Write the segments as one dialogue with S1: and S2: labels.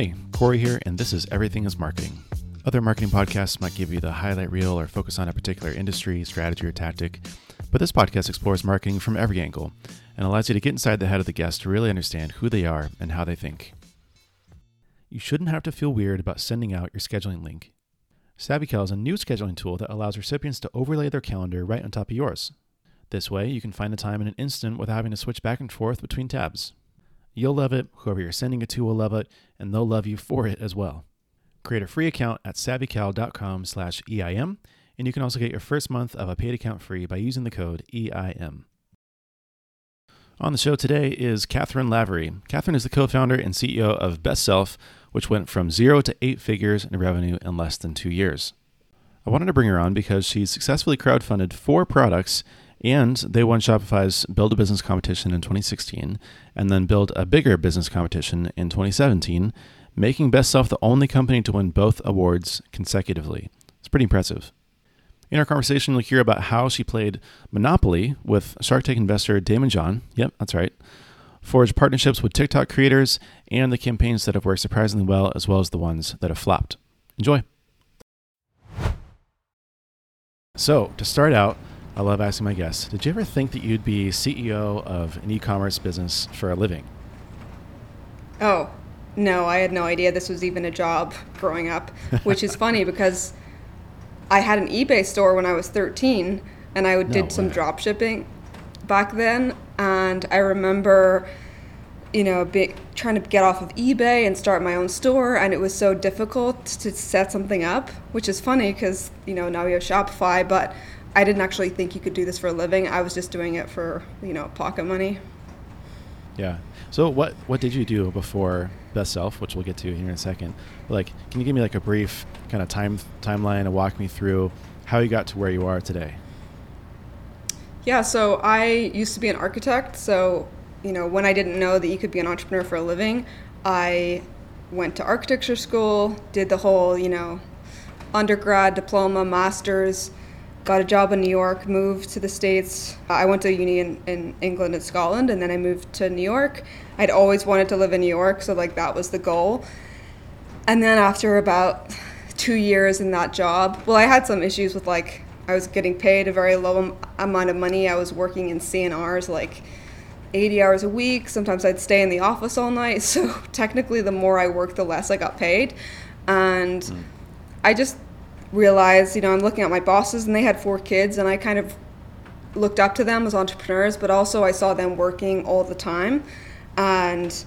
S1: Hey, Corey here, and this is Everything is Marketing. Other marketing podcasts might give you the highlight reel or focus on a particular industry, strategy, or tactic, but this podcast explores marketing from every angle and allows you to get inside the head of the guest to really understand who they are and how they think. You shouldn't have to feel weird about sending out your scheduling link. SavvyCal is a new scheduling tool that allows recipients to overlay their calendar right on top of yours. This way, you can find the time in an instant without having to switch back and forth between tabs. You'll love it, whoever you're sending it to will love it, and they'll love you for it as well. Create a free account at savvycal.com slash EIM, and you can also get your first month of a paid account free by using the code EIM. On the show today is Cathryn Lavery. Cathryn is the co-founder and CEO of Best Self, which went from zero to eight figures in revenue in less than two years. I wanted to bring her on because she successfully crowdfunded four products and they won Shopify's Build a Business competition in 2016 and then built a bigger business competition in 2017, making Best Self the only company to win both awards consecutively. It's pretty impressive. In our conversation, you'll hear about how she played Monopoly with Shark Tank investor Daymond John. Yep, that's right. Forged partnerships with TikTok creators and the campaigns that have worked surprisingly well, as well as the ones that have flopped. Enjoy. So, to start out, I love asking my guests Did you ever think that you'd be CEO of an e commerce business for a living?
S2: Oh, no, I had no idea this was even a job growing up, which is funny because I had an eBay store when I was 13 and I did
S1: No
S2: some drop shipping back then. And I remember, you know, be, trying to get off of eBay and start my own store. And it was so difficult to set something up, which is funny because, you know, now we have Shopify, but I didn't actually think you could do this for a living. I was just doing it for, you know, pocket money.
S1: Yeah. So what what did you do before Best Self, which we'll get to here in a second? But like, can you give me like a brief kind of time timeline and walk me through how you got to where you are today?
S2: Yeah, so I used to be an architect. So, you know, when I didn't know that you could be an entrepreneur for a living, I went to architecture school, did the whole, you know, undergrad, diploma, master's, got a job in New York, moved to the States. I went to uni in, in England and Scotland, and then I moved to New York. I'd always wanted to live in New York, so like that was the goal. And then after about two years in that job, well, I had some issues with like I was getting paid a very low am- amount of money. I was working in CNRs like 80 hours a week. Sometimes I'd stay in the office all night. So technically, the more I worked, the less I got paid. And mm. I just realized, you know, I'm looking at my bosses and they had four kids, and I kind of looked up to them as entrepreneurs, but also I saw them working all the time. And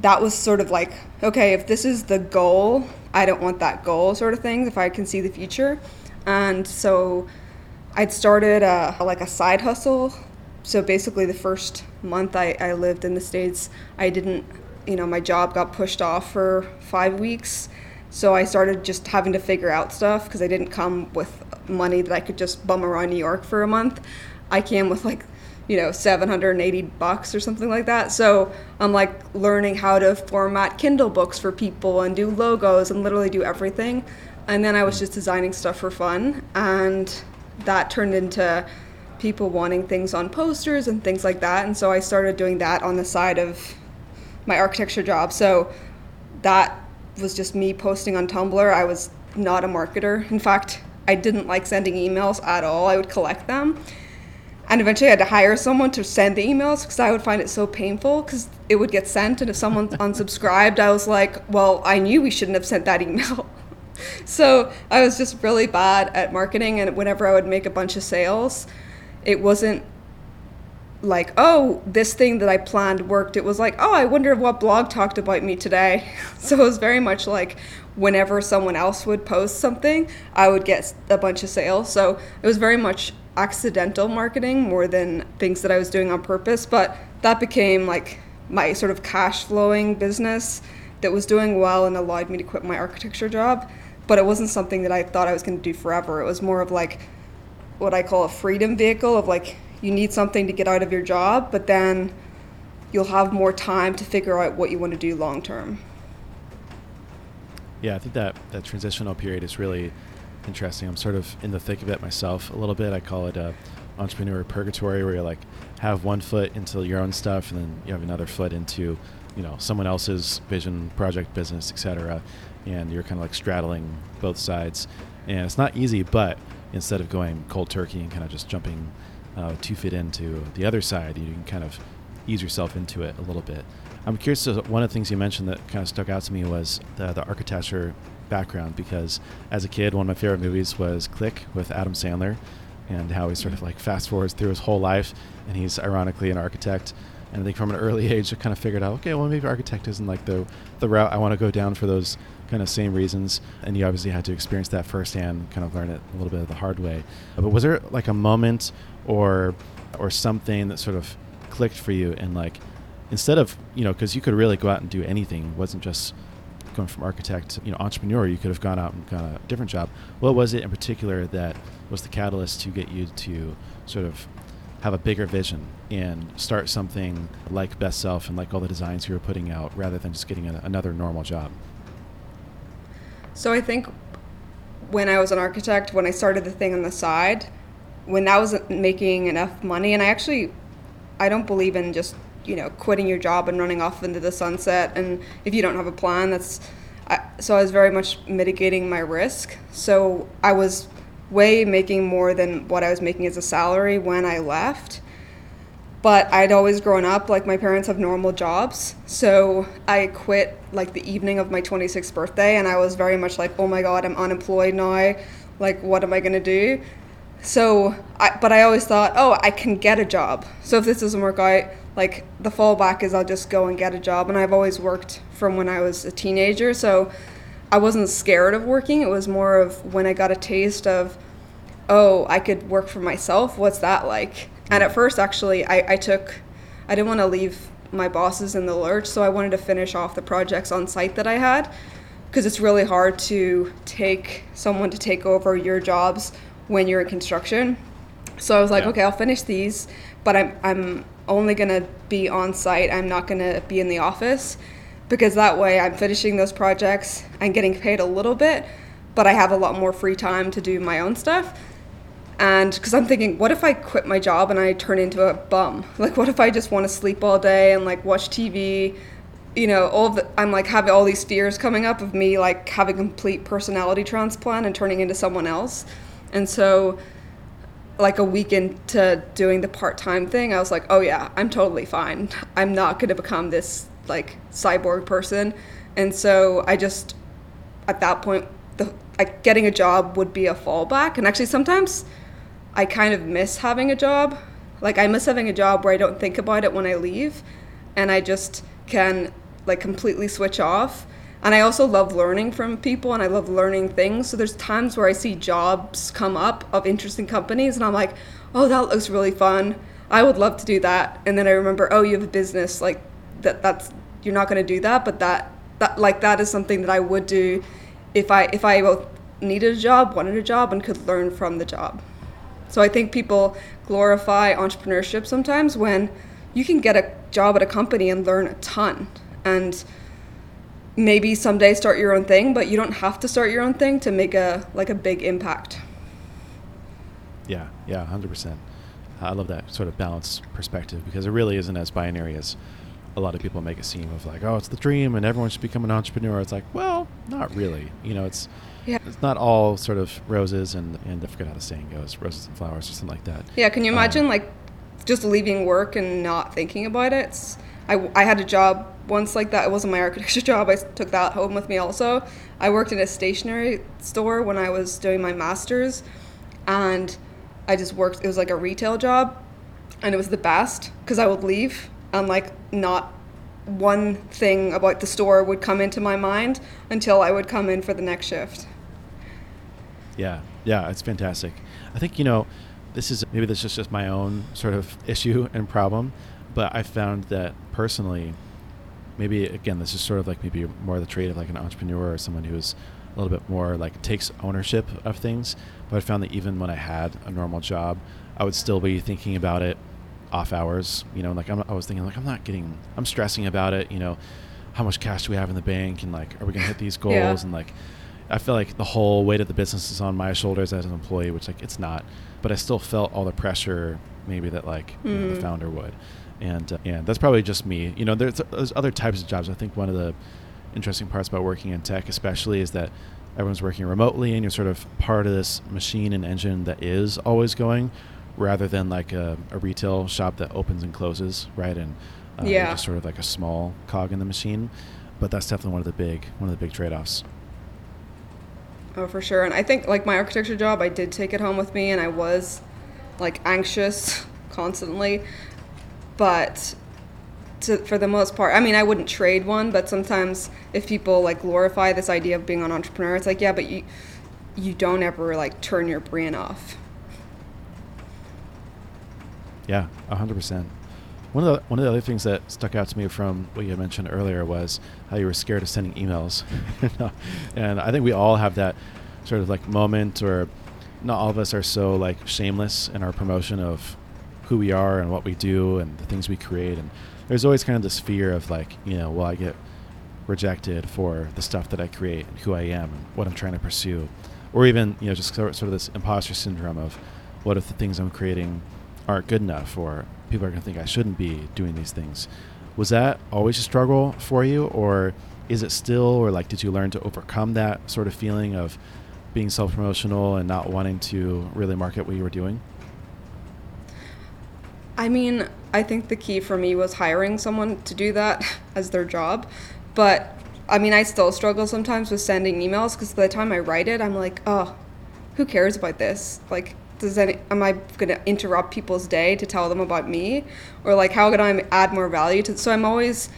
S2: that was sort of like, okay, if this is the goal, I don't want that goal sort of thing, if I can see the future. And so I'd started a, like a side hustle. So basically, the first month I, I lived in the States, I didn't, you know, my job got pushed off for five weeks. So I started just having to figure out stuff because I didn't come with money that I could just bum around New York for a month. I came with like, you know, 780 bucks or something like that. So I'm like learning how to format Kindle books for people and do logos and literally do everything. And then I was just designing stuff for fun. And that turned into people wanting things on posters and things like that. And so I started doing that on the side of my architecture job. So that was just me posting on Tumblr. I was not a marketer. In fact, I didn't like sending emails at all. I would collect them. And eventually I had to hire someone to send the emails because I would find it so painful because it would get sent. And if someone unsubscribed, I was like, well, I knew we shouldn't have sent that email. so I was just really bad at marketing. And whenever I would make a bunch of sales, it wasn't like, oh, this thing that I planned worked. It was like, oh, I wonder what blog talked about me today. So it was very much like whenever someone else would post something, I would get a bunch of sales. So it was very much accidental marketing more than things that I was doing on purpose. But that became like my sort of cash flowing business that was doing well and allowed me to quit my architecture job. But it wasn't something that I thought I was going to do forever. It was more of like what I call a freedom vehicle of like you need something to get out of your job, but then you'll have more time to figure out what you want to do long term.
S1: Yeah, I think that that transitional period is really interesting. I'm sort of in the thick of it myself a little bit. I call it a entrepreneur purgatory, where you like have one foot into your own stuff, and then you have another foot into you know someone else's vision, project, business, etc. And you're kind of like straddling both sides, and it's not easy. But instead of going cold turkey and kind of just jumping uh, two feet into the other side, you can kind of ease yourself into it a little bit. I'm curious. So one of the things you mentioned that kind of stuck out to me was the, the architecture background because as a kid, one of my favorite movies was Click with Adam Sandler, and how he sort of like fast forwards through his whole life, and he's ironically an architect. And I think from an early age, I kind of figured out, okay, well maybe architect isn't like the the route I want to go down for those kind of same reasons. And you obviously had to experience that firsthand, kind of learn it a little bit of the hard way. But was there like a moment or or something that sort of clicked for you and like instead of you know because you could really go out and do anything. It wasn't just going from architect to you know entrepreneur. You could have gone out and got a different job. What was it in particular that was the catalyst to get you to sort of have a bigger vision and start something like best self and like all the designs you were putting out rather than just getting a, another normal job?
S2: So i think when i was an architect when i started the thing on the side when that wasn't making enough money and i actually i don't believe in just you know quitting your job and running off into the sunset and if you don't have a plan that's I, so i was very much mitigating my risk. So i was way making more than what i was making as a salary when i left but i'd always grown up like my parents have normal jobs so i quit like the evening of my 26th birthday and i was very much like oh my god i'm unemployed now. Like what am i going to do so I, but i always thought oh i can get a job so if this doesn't work out like the fallback is I'll just go and get a job. And I've always worked from when I was a teenager, so I wasn't scared of working. It was more of when I got a taste of, oh, I could work for myself. What's that like? And at first, actually, I, I took, I didn't want to leave my bosses in the lurch, so I wanted to finish off the projects on site that I had because it's really hard to take someone to take over your jobs when you're in construction. So I was like, yeah. okay, I'll finish these, but I'm I'm only to be on site. I'm not to be in the office because that way I'm finishing those projects and getting paid a little bit, but I have a lot more free time to do my own stuff. And because I'm thinking, what if I quit my job and I turn into a bum? Like, what if I just want to sleep all day and like watch TV? You know, all the, I'm like having all these fears coming up of me like having complete personality transplant and turning into someone else. And so like a week into doing the part-time thing i was like oh yeah i'm totally fine. I'm not going to become this like cyborg person. And so i just at that point the like getting a job would be a fallback. And actually sometimes i kind of miss having a job. Like i miss having a job where i don't think about it when i leave. And i just can like completely switch off and I also love learning from people and I love learning things. So there's times where I see jobs come up of interesting companies and I'm like, oh, that looks really fun. I would love to do that. And then I remember, oh, you have a business like that. That's you're not going to do that, but that that like that is something that I would do if I if I both needed a job, wanted a job, and could learn from the job. So I think people glorify entrepreneurship sometimes when you can get a job at a company and learn a ton and maybe someday start your own thing, but you don't have to start your own thing to make a like a big impact.
S1: Yeah, yeah, hundred percent. I love that sort of balanced perspective because it really isn't as binary as a lot of people make it seem of like, oh, it's the dream and everyone should become an entrepreneur. It's like, well, not really. You know, it's yeah. it's not all sort of roses and and I forget how the saying goes, roses and flowers or something like that.
S2: Yeah, can you imagine um, like just leaving work and not thinking about it? It's, I I had a job once like that. It wasn't my architecture job. I took that home with me also. I worked in a stationery store when I was doing my master's, and I just worked. It was like a retail job, and it was the best because I would leave and like not one thing about the store would come into my mind until I would come in for the next shift.
S1: Yeah, yeah, it's fantastic. I think you know, this is maybe this is just my own sort of issue and problem, but I found that personally maybe again this is sort of like maybe more the trait of like an entrepreneur or someone who's a little bit more like takes ownership of things but i found that even when i had a normal job i would still be thinking about it off hours you know like I'm, i was thinking like i'm not getting i'm stressing about it you know how much cash do we have in the bank and like are we going to hit these goals yeah. and like i feel like the whole weight of the business is on my shoulders as an employee which like it's not but i still felt all the pressure maybe that like mm. you know, the mm. founder would And uh, yeah, that's probably just me. You know, there's, there's other types of jobs. I think one of the interesting parts about working in tech, especially, is that everyone's working remotely and you're sort of part of this machine and engine that is always going rather than like a, a retail shop that opens and closes, right? And uh,
S2: Yeah.
S1: just sort of like a small cog in the machine. But that's definitely one of the big one of the big trade offs.
S2: Oh, for sure. And I think like my architecture job, I did take it home with me, and I was like anxious constantly. But to, for the most part, I mean, I wouldn't trade one. But sometimes if people like glorify this idea of being an entrepreneur, it's like, yeah, but you you don't ever like turn your brain off.
S1: Yeah, hundred percent. One of the one of the other things that stuck out to me from what you mentioned earlier was how you were scared of sending emails, and I think we all have that sort of like moment, or not all of us are so like shameless in our promotion of who we are and what we do and the things we create, and there's always kind of this fear of like you know, will I get rejected for the stuff that I create and who I am and what I'm trying to pursue, or even you know just sort of this imposter syndrome of what if the things I'm creating aren't good enough or people are going to think I shouldn't be doing these things. Was that always a struggle for you or is it still or like did you learn to overcome that sort of feeling of being self-promotional and not wanting to really market what you were doing?
S2: I mean, I think the key for me was hiring someone to do that as their job. But I mean, I still struggle sometimes with sending emails because by the time I write it, I'm like, oh, who cares about this? Like, does any, am I going to interrupt people's day to tell them about me? Or like, how can I add more value to? So I'm always,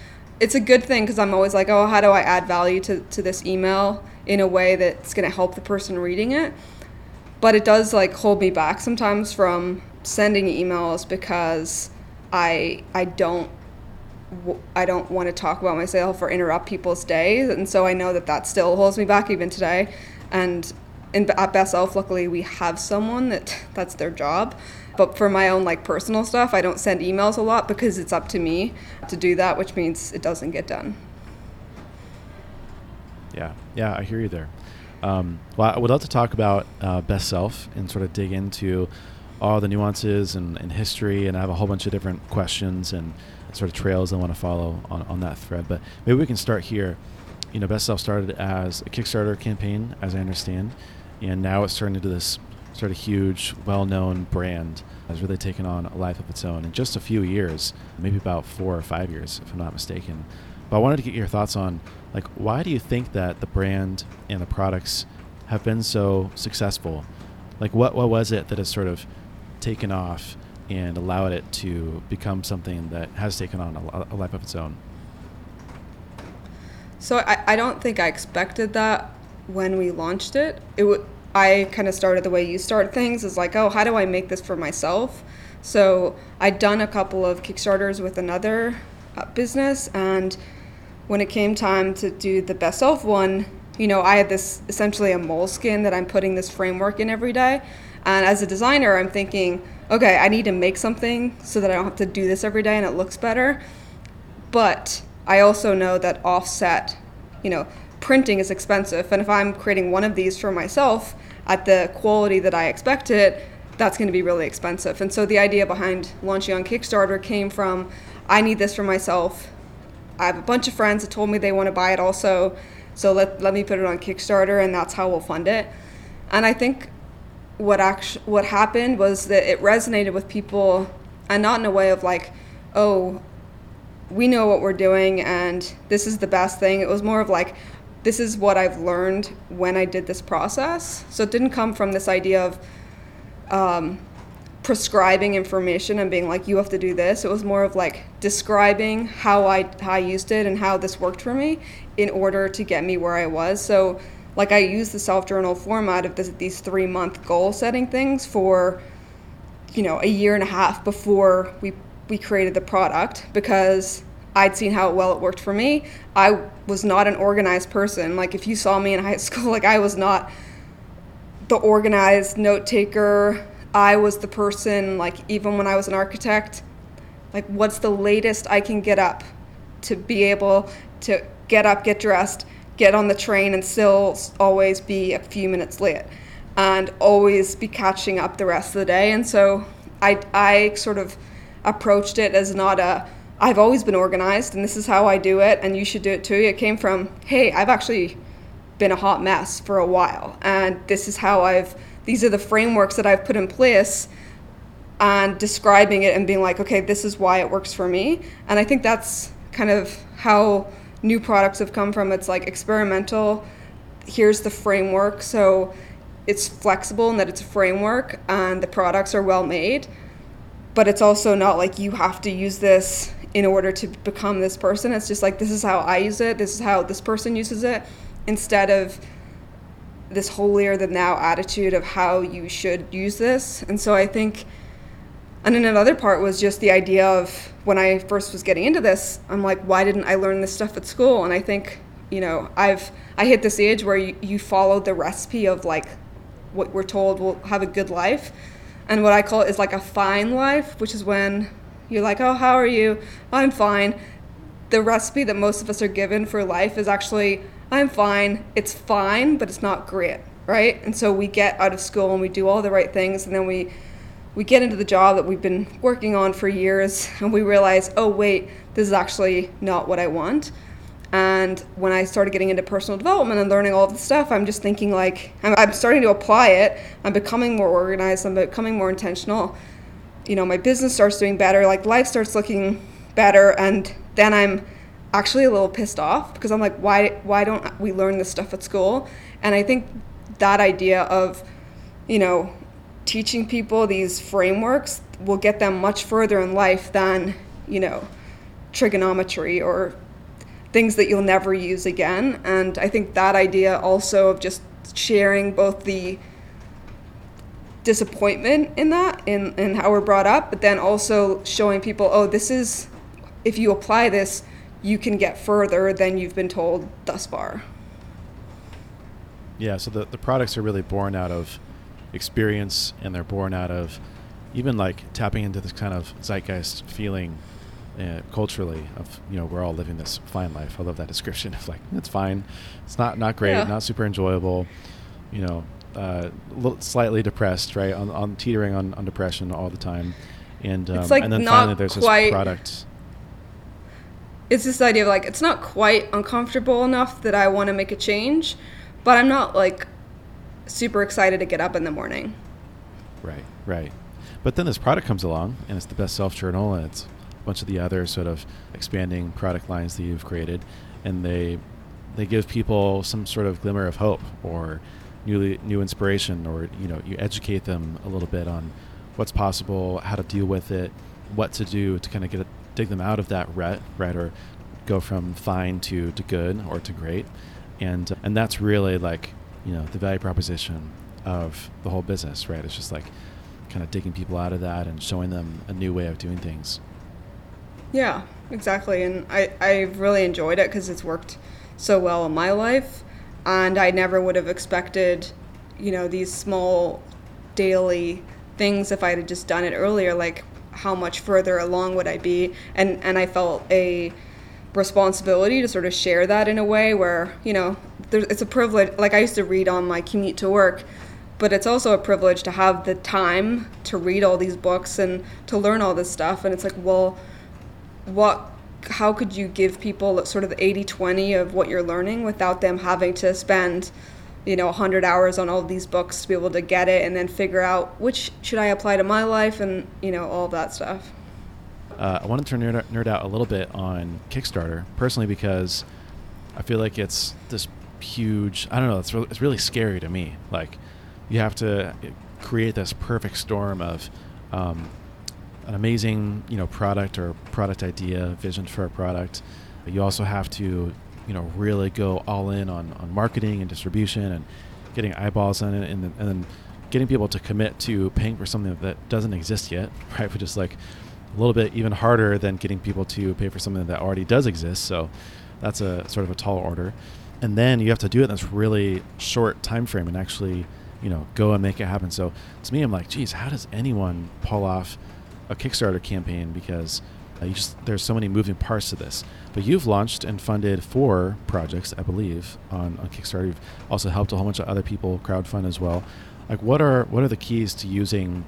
S2: it's a good thing because I'm always like, oh, how do I add value to, to this email in a way that's going to help the person reading it? but it does like hold me back sometimes from sending emails because I I don't I don't want to talk about myself or interrupt people's days, and so I know that that still holds me back even today. And in at Best Self, luckily we have someone that that's their job. But for my own like personal stuff, I don't send emails a lot because it's up to me to do that, which means it doesn't get done.
S1: Yeah, yeah, I hear you there. Um, well, I would love to talk about uh, Best Self and sort of dig into all the nuances and, and history, and I have a whole bunch of different questions and sort of trails I want to follow on, on that thread. But maybe we can start here. You know, Best Self started as a Kickstarter campaign, as I understand, and now it's turned into this sort of huge, well-known brand has really taken on a life of its own in just a few years, maybe about four or five years, if I'm not mistaken. But I wanted to get your thoughts on, like, why do you think that the brand and the products have been so successful? Like, what what was it that has sort of taken off and allowed it to become something that has taken on a, a life of its own?
S2: So I, I don't think I expected that when we launched it. It w- I kind of started the way you start things is like, oh, how do I make this for myself? So I'd done a couple of Kickstarters with another uh, business, and when it came time to do the best self one, you know, I had this essentially a Moleskine that I'm putting this framework in every day. And as a designer, I'm thinking, okay, I need to make something so that I don't have to do this every day and it looks better. But I also know that offset, you know, printing is expensive. And if I'm creating one of these for myself at the quality that I expect it, that's going to be really expensive. And so the idea behind launching on Kickstarter came from I need this for myself. I have a bunch of friends that told me they want to buy it also. So let, let me put it on Kickstarter and that's how we'll fund it. And I think what actually what happened was that it resonated with people and not in a way of like, oh, we know what we're doing and this is the best thing. It was more of like, this is what I've learned when I did this process. So it didn't come from this idea of um, prescribing information and being like, you have to do this. It was more of like describing how I how I used it and how this worked for me in order to get me where I was. So like I used the self journal format of this, these three month goal setting things for you know a year and a half before we we created the product because I'd seen how well it worked for me. I was not an organized person. Like if you saw me in high school, like I was not the organized note taker. I was the person like even when I was an architect, like what's the latest I can get up to be able to get up, get dressed, get on the train and still always be a few minutes late and always be catching up the rest of the day. And so I I sort of approached it as not a I've always been organized and this is how I do it and you should do it too. It came from, hey, I've actually been a hot mess for a while and this is how I've these are the frameworks that I've put in place and describing it and being like, okay, this is why it works for me. And I think that's kind of how new products have come from. It's like experimental. Here's the framework. So it's flexible in that it's a framework and the products are well made. But it's also not like you have to use this in order to become this person. It's just like, this is how I use it. This is how this person uses it. Instead of this holier than thou attitude of how you should use this. And so I think and then another part was just the idea of when I first was getting into this, I'm like, why didn't I learn this stuff at school? And I think, you know, I've I hit this age where you, you follow the recipe of like what we're told will have a good life. And what I call it is like a fine life, which is when you're like, oh, how are you? I'm fine. The recipe that most of us are given for life is actually, I'm fine. It's fine, but it's not great, right? And so we get out of school and we do all the right things, and then we we get into the job that we've been working on for years and we realize, oh, wait, this is actually not what I want. And when I started getting into personal development and learning all of the stuff, I'm just thinking like, I'm, I'm starting to apply it. I'm becoming more organized. I'm becoming more intentional. You know, my business starts doing better. Like life starts looking better. And then I'm actually a little pissed off because I'm like, why, why don't we learn this stuff at school? And I think that idea of, you know, teaching people these frameworks will get them much further in life than, you know, trigonometry or things that you'll never use again. And I think that idea also of just sharing both the disappointment in that, in, in how we're brought up, but then also showing people, oh, this is, if you apply this, you can get further than you've been told thus far.
S1: Yeah, so the, the products are really born out of experience and they're born out of even like tapping into this kind of zeitgeist feeling uh, culturally of you know we're all living this fine life. I love that description of like it's fine, it's not not great, yeah. not super enjoyable, you know, uh, slightly depressed, right? On, on teetering on, on depression all the time, and um,
S2: like
S1: and then
S2: finally
S1: there's this product.
S2: It's this idea of like it's not quite uncomfortable enough that I want to make a change, but I'm not like super excited to get up in the morning.
S1: Right, right. But then this product comes along, and it's the best self journal, and it's a bunch of the other sort of expanding product lines that you've created, and they they give people some sort of glimmer of hope or newly new inspiration, or you know, you educate them a little bit on what's possible, how to deal with it, what to do to kind of get it, dig them out of that rut, right, or go from fine to to good or to great, and and that's really like you know the value proposition of the whole business, right? It's just like kind of digging people out of that and showing them a new way of doing things.
S2: Yeah, exactly. And I, I've really enjoyed it because it's worked so well in my life. And I never would have expected, you know, these small daily things if I had just done it earlier. Like, how much further along would I be? And, and I felt a responsibility to sort of share that in a way where, you know, it's a privilege. Like I used to read on my commute to work, but it's also a privilege to have the time to read all these books and to learn all this stuff. And it's like, well, what? How could you give people sort of the 80-20 of what you're learning without them having to spend, you know, 100 hours on all these books to be able to get it and then figure out which should I apply to my life and you know all that stuff.
S1: Uh, I wanted to nerd, nerd out a little bit on Kickstarter personally because I feel like it's this huge. I don't know. It's really, it's really scary to me. Like you have to create this perfect storm of um, an amazing, you know, product or product idea, vision for a product. You also have to, you know, really go all in on, on marketing and distribution and getting eyeballs on it, and and then getting people to commit to paying for something that doesn't exist yet, right? Which is like a little bit even harder than getting people to pay for something that already does exist. So that's a sort of a tall order and then you have to do it in this really short time frame and actually you know go and make it happen. So to me i'm like geez how does anyone pull off a kickstarter campaign? Because uh, just there's so many moving parts to this. But you've launched and funded four projects i believe on, on kickstarter. You've also helped a whole bunch of other people crowdfund as well. Like what are what are the keys to using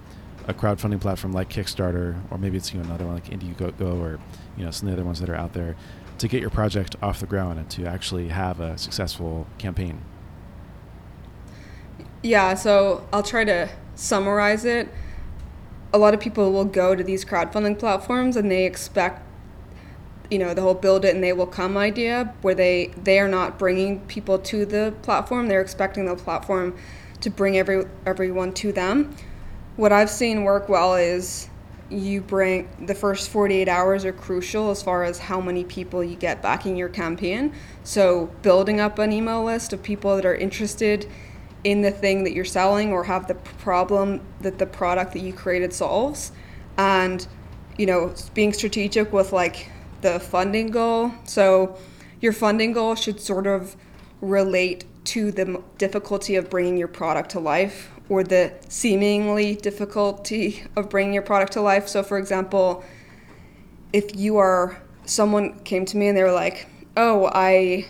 S1: a crowdfunding platform like Kickstarter, or maybe it's you know another one like Indiegogo, or you know some of the other ones that are out there, to get your project off the ground and to actually have a successful campaign?
S2: Yeah, so I'll try to summarize it. A lot of people will go to these crowdfunding platforms and they expect you know the whole build it and they will come idea where they they are not bringing people to the platform they're expecting the platform to bring every everyone to them what i've seen work well is you bring the first 48 hours are crucial as far as how many people you get backing your campaign. So building up an email list of people that are interested in the thing that you're selling or have the problem that the product that you created solves. And you know being strategic with like the funding goal. So your funding goal should sort of relate to the difficulty of bringing your product to life or the seemingly difficulty of bringing your product to life. So, for example, if you are someone came to me and they were like, "Oh, I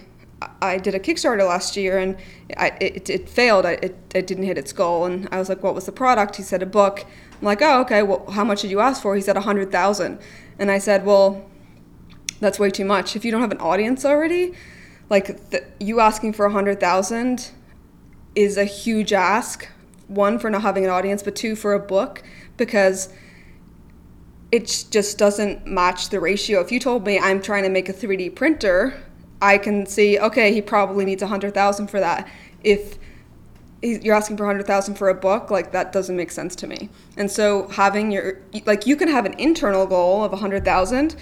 S2: I did a Kickstarter last year and I, it, it failed. I, it, it didn't hit its goal." And I was like, "What was the product?" He said, "A book." I'm like, "Oh, okay. Well, how much did you ask for?" He said, "A hundred thousand. And I said, "Well, that's way too much. If you don't have an audience already, like the, you asking for a hundred thousand is a huge ask. One for not having an audience, but two for a book because it just doesn't match the ratio. If you told me I'm trying to make a 3D printer, I can see okay, he probably needs a hundred thousand for that. If you're asking for 100,000 for a book like that doesn't make sense to me. And so having your like you can have an internal goal of 100,000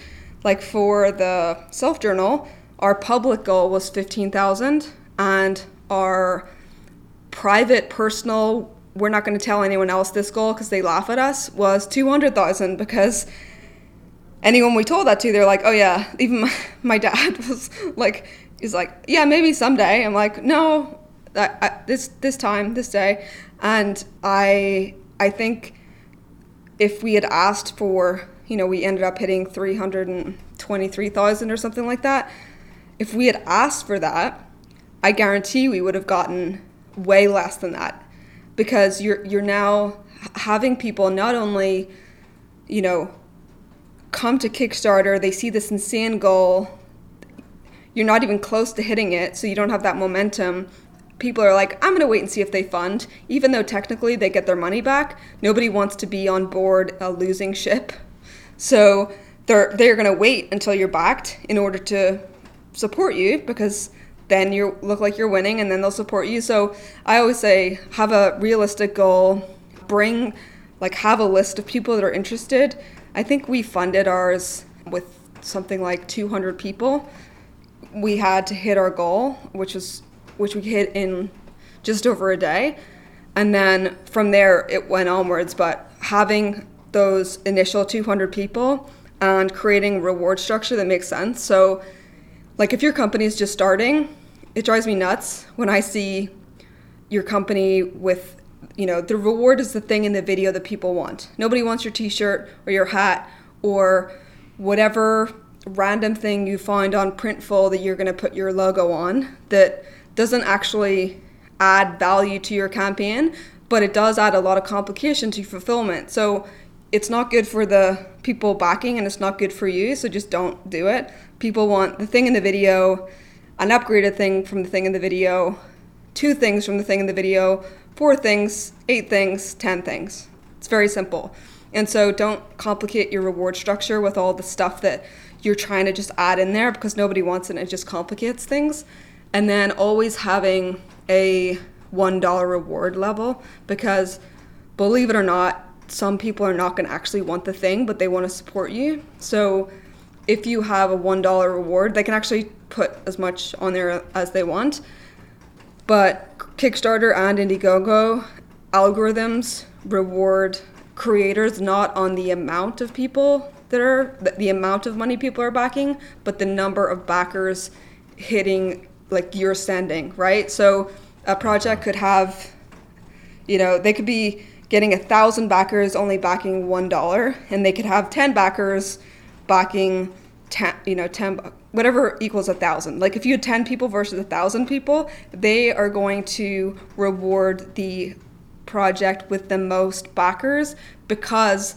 S2: like for the self journal, our public goal was 15,000 and our private personal we're not going to tell anyone else this goal because they laugh at us was 200,000 because anyone we told that to they're like oh yeah. Even my, my dad was like he's like yeah maybe someday. I'm like no I, this this time this day. And i i think if we had asked for you know, we ended up hitting 323,000 or something like that. If we had asked for that, I guarantee we would have gotten way less than that because you're you're now having people not only, you know, come to Kickstarter, they see this insane goal, you're not even close to hitting it, so you don't have that momentum. People are like, I'm to wait and see if they fund, even though technically they get their money back. Nobody wants to be on board a losing ship so they're they're to wait until you're backed in order to support you because then you look like you're winning and then they'll support you. So I always say have a realistic goal, bring like have a list of people that are interested. I think we funded ours with something like 200 people. We had to hit our goal, which was which we hit in just over a day. And then from there it went onwards, but having those initial 200 people and creating reward structure that makes sense. So, like if your company is just starting, it drives me nuts when I see your company with, you know, the reward is the thing in the video that people want. Nobody wants your t shirt or your hat or whatever random thing you find on Printful that you're going to put your logo on that doesn't actually add value to your campaign, but it does add a lot of complication to fulfillment. So it's not good for the people backing and it's not good for you, so just don't do it. People want the thing in the video, an upgraded thing from the thing in the video, two things from the thing in the video, four things, eight things, 10 things. It's very simple. And so don't complicate your reward structure with all the stuff that you're trying to just add in there because nobody wants it and it just complicates things. And then always having a $1 reward level because believe it or not, some people are not going to actually want the thing, but they want to support you. So if you have a $1 reward, they can actually put as much on there as they want. But Kickstarter and Indiegogo algorithms reward creators not on the amount of people that are the amount of money people are backing, but the number of backers hitting like your sending, right? So a project could have you know, they could be getting a thousand backers only backing one dollar, and they could have ten backers backing ten, you know, ten whatever equals a thousand. Like if you had ten people versus a thousand people, they are going to reward the project with the most backers because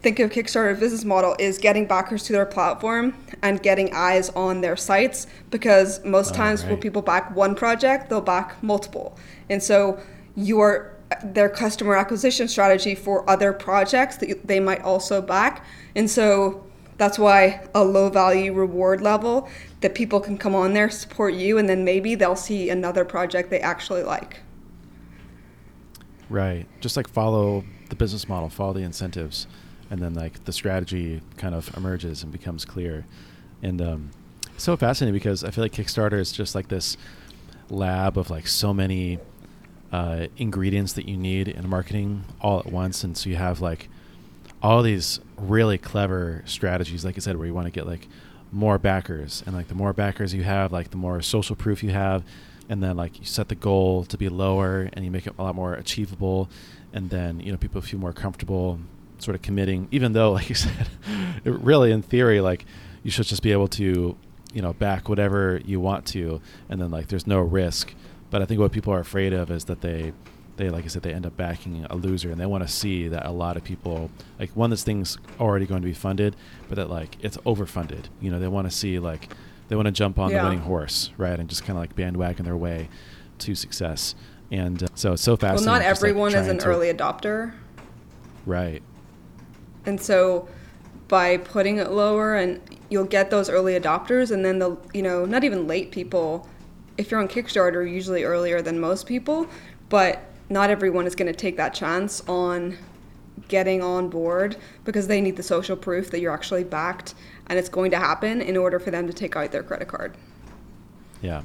S2: think of Kickstarter business model is getting backers to their platform and getting eyes on their sites because most
S1: Oh,
S2: times when people back one project, they'll back multiple. And so your their customer acquisition strategy for other projects that they might also back. And so that's why a low value reward level that people can come on there, support you, and then maybe they'll see another project they actually like.
S1: Right. Just like follow the business model, follow the incentives, and then like the strategy kind of emerges and becomes clear. And um, so fascinating because I feel like Kickstarter is just like this lab of like so many uh, ingredients that you need in marketing all at once, and so you have like all these really clever strategies, like I said, where you want to get like more backers, and like the more backers you have, like the more social proof you have, and then like you set the goal to be lower, and you make it a lot more achievable, and then you know people feel more comfortable sort of committing, even though like you said, really in theory like you should just be able to you know back whatever you want to, and then like there's no risk. But I think what people are afraid of is that they they like I said they end up backing a loser and they want to see that a lot of people like one this thing's already going to be funded but that like it's overfunded you know they want to see like they want to jump on
S2: Yeah.
S1: the winning horse right and just kind of like bandwagon their way to success and uh, so it's so fast
S2: well, not
S1: just, like,
S2: everyone is an
S1: to-
S2: early adopter.
S1: right
S2: And so by putting it lower and you'll get those early adopters and then the you know, not even late people. If you're on Kickstarter, usually earlier than most people, but not everyone is going to take that chance on getting on board because they need the social proof that you're actually backed and it's going to happen in order for them to take out their credit card.
S1: Yeah.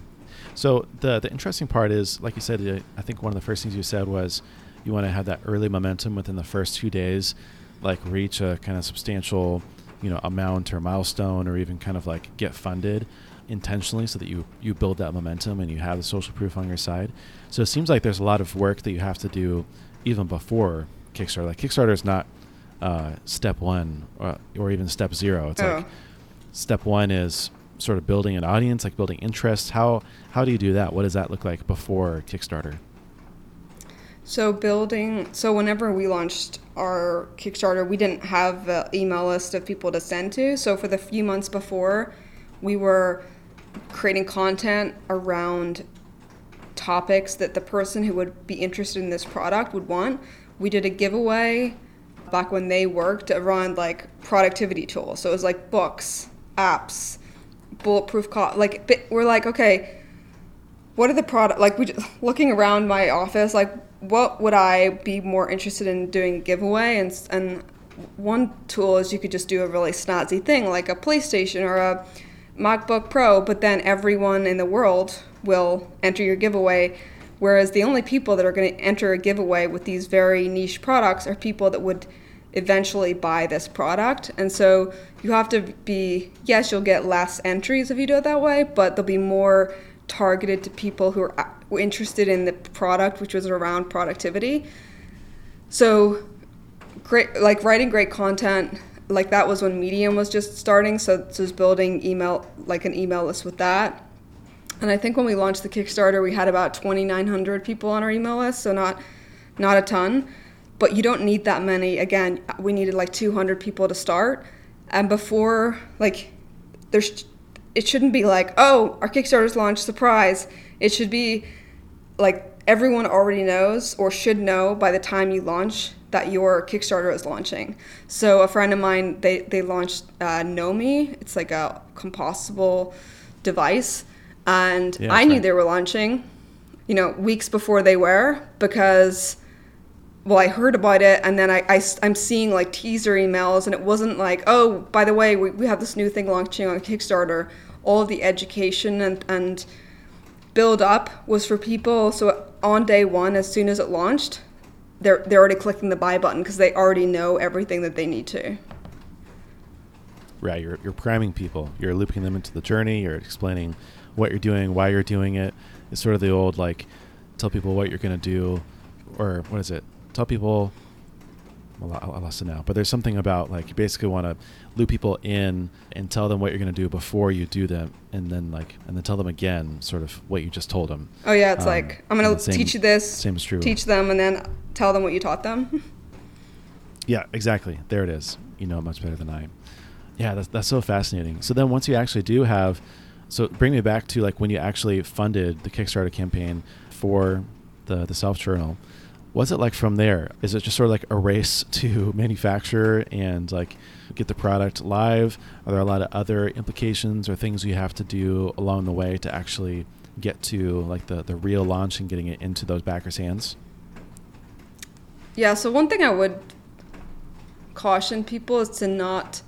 S1: So the the interesting part is, like you said, uh, I think one of the first things you said was you want to have that early momentum within the first two days, like reach a kind of substantial, you know, amount or milestone, or even kind of like get funded intentionally, so that you you build that momentum and you have the social proof on your side. So it seems like there's a lot of work that you have to do even before Kickstarter. Like Kickstarter is not uh, step one or, or even step zero. It's
S2: Oh.
S1: like step one is sort of building an audience, like building interest. How how do you do that? What does that look like before Kickstarter?
S2: So building, so whenever we launched our Kickstarter, we didn't have an email list of people to send to. So for the few months before, we were creating content around topics that the person who would be interested in this product would want. We did a giveaway back when they worked around like productivity tools. So it was like books, apps, bulletproof co- like we're like okay, what are the product like we just, looking around my office like what would i be more interested in doing giveaway and and one tool is you could just do a really snazzy thing like a playstation or a macbook pro but then everyone in the world will enter your giveaway whereas the only people that are going to enter a giveaway with these very niche products are people that would eventually buy this product. And so you have to be yes you'll get less entries if you do it that way but they'll be more targeted to people who are uh, interested in the product which was around productivity. So great like writing great content like that was when medium was just starting so, was building email like an email list with that. And i think when we launched the kickstarter we had about 2900 people on our email list so not not a ton. But you don't need that many. Again we needed like 200 people to start. And before like there's it shouldn't be like oh our kickstarter's launched surprise. It should be like everyone already knows or should know by the time you launch that your kickstarter is launching so a friend of mine they, they launched uh, Lomi it's like a compostable device and
S1: Yeah,
S2: i knew
S1: right.
S2: they were launching you know weeks before they were because well, I heard about it, and then I, I, am seeing like teaser emails, and it wasn't like, oh, by the way, we, we have this new thing launching on Kickstarter. All of the education and, and build up was for people. So on day one, as soon as it launched, they're, they're already clicking the buy button because they already know everything that they need to.
S1: Right, you're you're priming people. You're looping them into the journey. You're explaining what you're doing, why you're doing it. It's sort of the old like tell people what you're going to do or what is it? Tell people well, I lost it now. But there's something about like you basically want to loop people in and tell them what you're going to do before you do them, and then like and then tell them again, sort of what you just told them.
S2: Oh yeah, it's um, like I'm going to teach you this.
S1: Same is true.
S2: Teach them, and then tell them what you taught them.
S1: yeah, exactly. There it is. You know much better than I. Yeah, that's that's so fascinating. So then once you actually do have, so bring me back to like when you actually funded the Kickstarter campaign for the the self journal what's it like from there? Is it just sort of like a race to manufacture and like get the product live? Are there a lot of other implications or things you have to do along the way to actually get to like the, the real launch and getting it into those backers' hands?
S2: Yeah, so one thing I would caution people is to not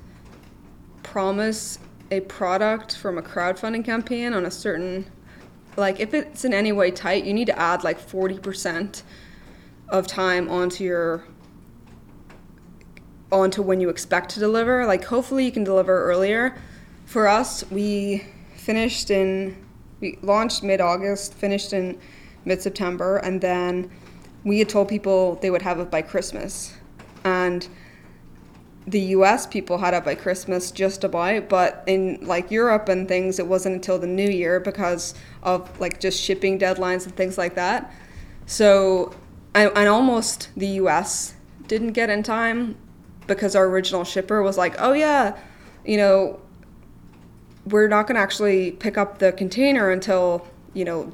S2: promise a product from a crowdfunding campaign on a certain like if it's in any way tight, you need to add like 40% of time onto your onto when you expect to deliver. Like hopefully you can deliver earlier. For us, we finished in we launched mid August, finished in mid September, and then we had told people they would have it by Christmas. And the US people had it by Christmas just about, but in like Europe and things, it wasn't until the new year because of like just shipping deadlines and things like that. So and, and almost the US didn't get in time because our original shipper was like, oh, yeah, you know, we're not going to actually pick up the container until, you know,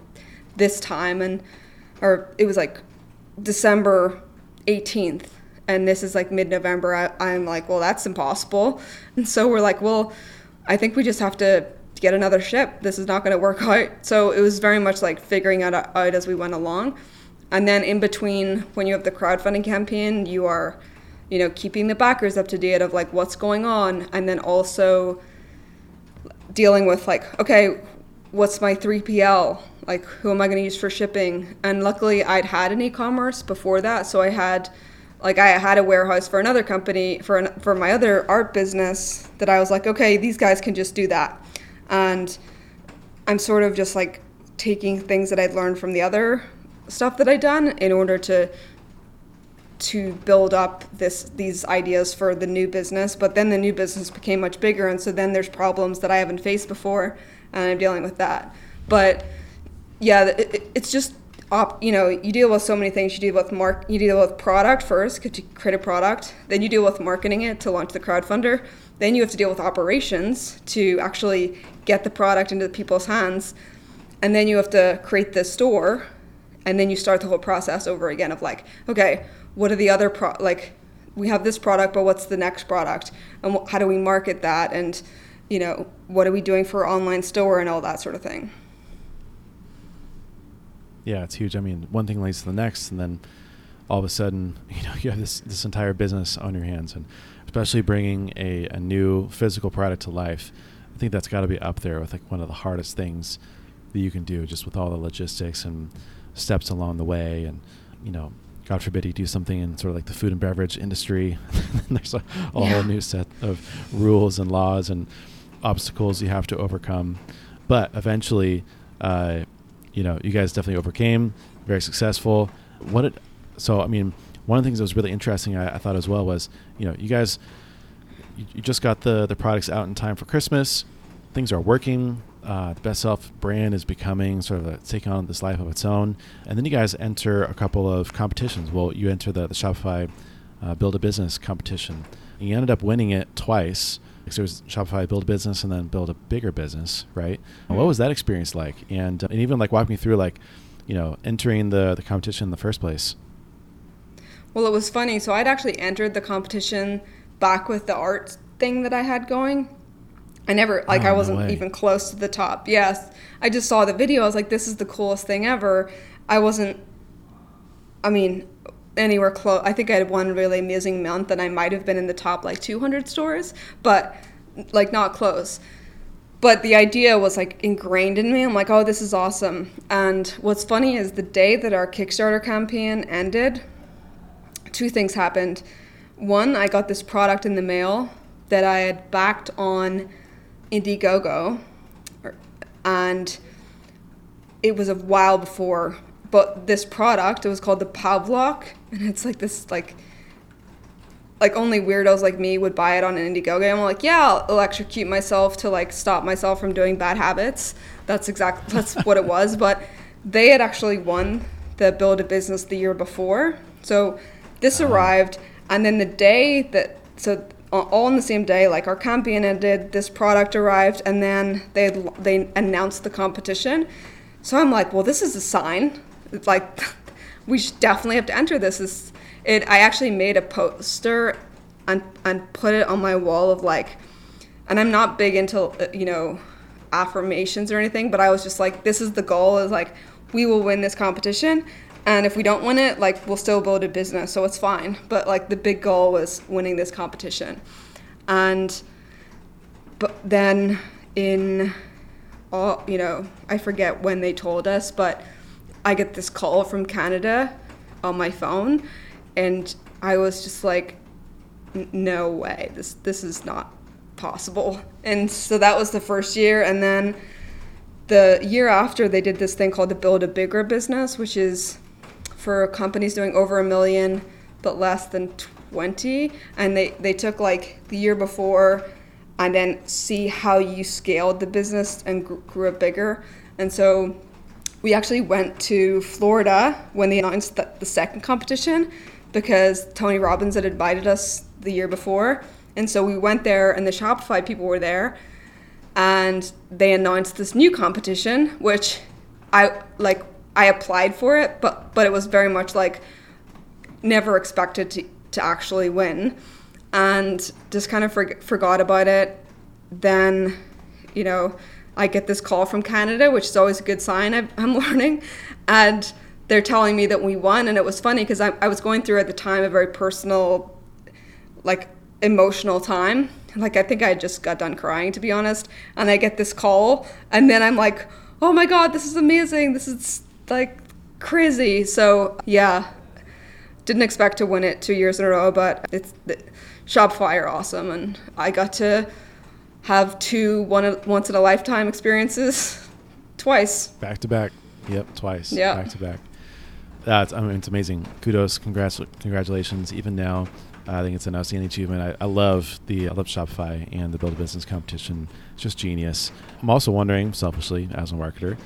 S2: this time. And, or it was like December 18th. And this is like mid November. I'm like, well, that's impossible. And so we're like, well, I think we just have to get another ship. This is not going to work out. So it was very much like figuring it out as we went along. And then in between, when you have the crowdfunding campaign, you are, you know, keeping the backers up to date of like what's going on, and then also dealing with like, okay, what's my 3PL? Like, who am I going to use for shipping? And luckily, I'd had an e-commerce before that, so I had, like, I had a warehouse for another company for an, for my other art business that I was like, okay, these guys can just do that, and I'm sort of just like taking things that I'd learned from the other stuff that I'd done in order to to build up this these ideas for the new business but then the new business became much bigger and so then there's problems that I haven't faced before and I'm dealing with that. But yeah it, it's just op, you know you deal with so many things. You deal with mark you deal with product first to create a product. Then you deal with marketing it to launch the crowdfunder. Then you have to deal with operations to actually get the product into the people's hands. And then you have to create the store and then you start the whole process over again of like okay what are the other pro like we have this product but what's the next product? And wh- how do we market that? And you know what are we doing for online store and all that sort of thing.
S1: Yeah it's huge. I mean one thing leads to the next and then all of a sudden you know you have this this entire business on your hands and especially bringing a, a new physical product to life i think that's got to be up there with like one of the hardest things that you can do just with all the logistics and steps along the way. And you know god forbid you do something in sort of like the food and beverage industry there's a, a yeah. whole new set of rules and laws. And obstacles you have to overcome but eventually uh, you know you guys definitely overcame very successful what it so i mean one of the things that was really interesting I, I thought as well was you know you guys you, you just got the the products out in time for christmas things are working uh, the Best Self brand is becoming sort of a, taking on this life of its own. And then you guys enter a couple of competitions. Well, you enter the, the Shopify uh, Build a Business competition. And you ended up winning it twice. So it was Shopify Build a Business and then Build a Bigger Business, right? Mm-hmm. What was that experience like? And, uh, and even like walk me through like, you know, entering the, the competition in the first place.
S2: Well, it was funny. So I'd actually entered the competition back with the art thing that I had going I never like oh, I wasn't no even close to the top. Yes. I just saw the video. I was like this is the coolest thing ever. I wasn't I mean anywhere close. I think I had one really amazing month and I might have been in the top like 200 stores, but like not close. But the idea was like ingrained in me. I'm like, "Oh, this is awesome." And what's funny is the day that our Kickstarter campaign ended, two things happened. One, I got this product in the mail that I had backed on Indiegogo, er, and it was a while before. But this product, it was called the Pavlok, and it's like this like like only weirdos like me would buy it on an Indiegogo. I'm like, yeah, I'll electrocute myself to like stop myself from doing bad habits. That's exactly that's what it was. But they had actually won the build a business the year before. So this uh-huh. arrived, and then the day that so all on the same day, like our campaign ended, this product arrived, and then they they announced the competition. So I'm like, well, this is a sign. Like we definitely have to enter this. This it. I actually made a poster and and put it on my wall of like, and I'm not big into uh, you know affirmations or anything, but I was just like, this is the goal. Is like we will win this competition. And if we don't win it, like we'll still build a business, so it's fine. But like the big goal was winning this competition. And but then in all, you know, I forget when they told us, but I get this call from Canada on my phone and I was just like no way. This this is not possible. And so that was the first year and then the year after they did this thing called the build a bigger business which is for companies doing over a million but less than 20 and they, they took like the year before and then see how you scaled the business and grew it bigger and so we actually went to florida when they announced the, the second competition because tony robbins had invited us the year before. And so we went there and the shopify people were there. And they announced this new competition which i like I applied for it, but but it was very much like never expected to to actually win, and just kind of for, forgot about it. Then, you know, I get this call from Canada, which is always a good sign. i am learning, and they're telling me that we won, and it was funny because I, I was going through at the time a very personal, like emotional time. Like I think I just got done crying to be honest, and I get this call, and then I'm like, oh my god, this is amazing. This is like crazy. So yeah, didn't expect to win it two years in a row, but it's Shopify are awesome, and I got to have two one once in a lifetime experiences twice.
S1: Back to back. Yep, twice.
S2: Yeah.
S1: Back to back. That's I mean it's amazing. Kudos, congrats, congratulations. Even now, I think it's an outstanding achievement. I, I love the I love Shopify and the Build a Business competition. It's just genius. I'm also wondering, selfishly, as a marketer,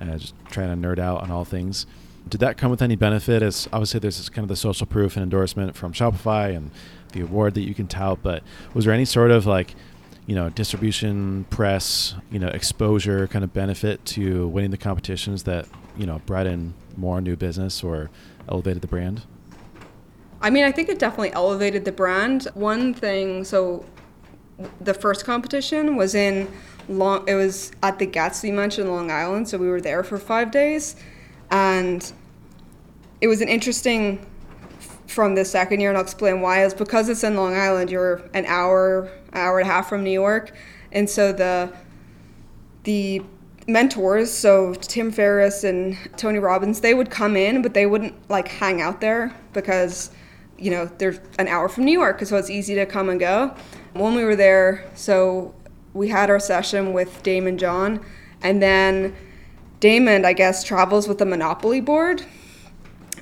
S1: uh, just trying to nerd out on all things. Did that come with any benefit? As obviously there's this kind of the social proof and endorsement from Shopify and the award that you can tout, but was there any sort of like, you know, distribution, press, you know, exposure kind of benefit to winning the competitions that you know brought in more new business or elevated the brand?
S2: I mean, I think it definitely elevated the brand. One thing, so the first competition was in long it was at the Gatsby Mansion Long Island, so we were there for five days, and it was an interesting from the second year, and I'll explain why. Is because it's in Long Island, you're an hour, hour and a half from New York, and so the the mentors, so Tim Ferriss and Tony Robbins, they would come in, but they wouldn't like hang out there because you know they're an hour from New York, so it's easy to come and go. When we were there, so we had our session with Daymond John, and then Daymond, I guess, travels with the Monopoly board,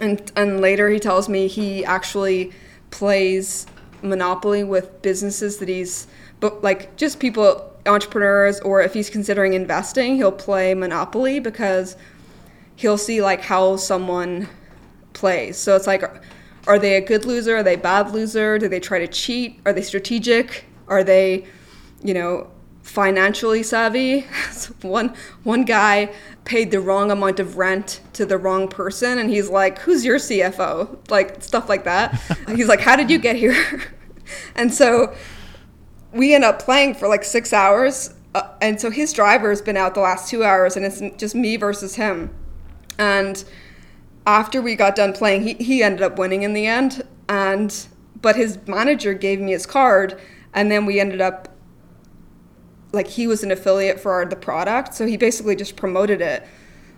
S2: and and later he tells me he actually plays Monopoly with businesses that he's, but like just people, entrepreneurs, or if he's considering investing, he'll play Monopoly because he'll see like how someone plays. So it's like, are they a good loser? Are they a bad loser? Do they try to cheat? Are they strategic? Are they, you know, financially savvy. so one one guy paid the wrong amount of rent to the wrong person and he's like, "Who's your CFO?" like stuff like that. he's like, "How did you get here?" and so we end up playing for like 6 hours uh, and so his driver's been out the last 2 hours and it's just me versus him. And after we got done playing, he he ended up winning in the end and but his manager gave me his card and then we ended up like he was an affiliate for our, the product, so he basically just promoted it.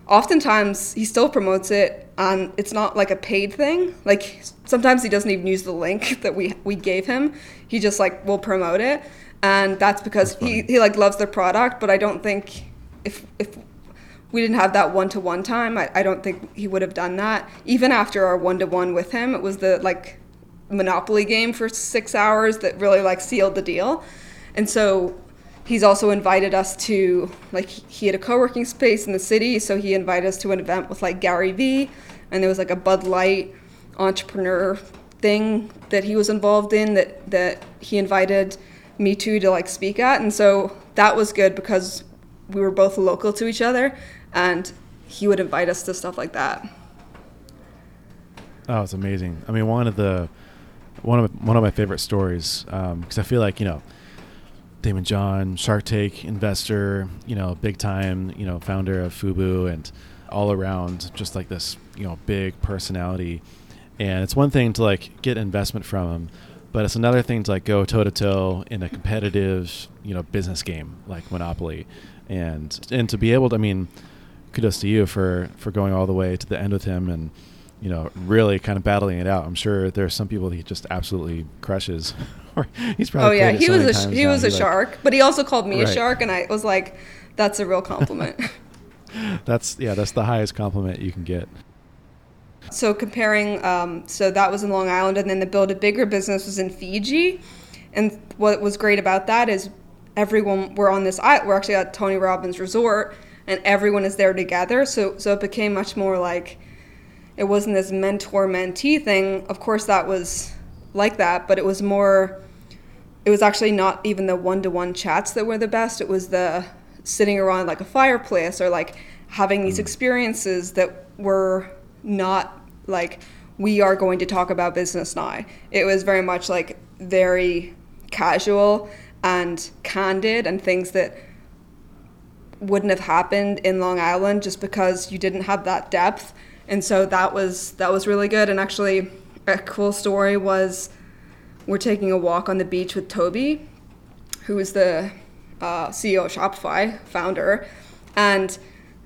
S2: Oftentimes, he still promotes it, and it's not like a paid thing. Like sometimes he doesn't even use the link that we we gave him. He just like will promote it, and that's because that's he he like loves the product. But I don't think if if we didn't have that one to one time, I, I don't think he would have done that. Even after our one to one with him, it was the like Monopoly game for six hours that really like sealed the deal. And so he's also invited us to like he had a co-working space in the city, so he invited us to an event with like Gary Vee, and there was like a Bud Light entrepreneur thing that he was involved in that that he invited me to to like speak at, and so that was good because we were both local to each other, and he would invite us to stuff like that.
S1: Oh, it's amazing. I mean, one of the one of one of my favorite stories because um, I feel like you know Daymond John, Shark Tank investor, you know, big time, you know, founder of Fubu, and all around just like this, you know, big personality. And it's one thing to like get investment from him, but it's another thing to like go toe to toe in a competitive, you know, business game like Monopoly, and and to be able to, I mean, kudos to you for for going all the way to the end with him and you know, really kind of battling it out. I'm sure there are some people he just absolutely crushes.
S2: he's probably. Oh yeah, he so was a he was a like, shark, but he also called me right. a shark, and I was like, that's a real compliment.
S1: that's yeah, that's the highest compliment you can get.
S2: So comparing, um, so that was in Long Island, and then the Build a Bigger business was in Fiji, and what was great about that is everyone we're on this island. we're actually at Tony Robbins Resort, and everyone is there together. So so it became much more like it wasn't this mentor mentee thing. Of course, that was like that, but it was more, it was actually not even the one to one chats that were the best. It was the sitting around like a fireplace or like having these mm. experiences that were not like, we are going to talk about business now. It was very much like very casual and candid and things that wouldn't have happened in Long Island just because you didn't have that depth and so that was that was really good. And actually, a cool story was we're taking a walk on the beach with Tobi, who is the uh, CEO of Shopify, founder, and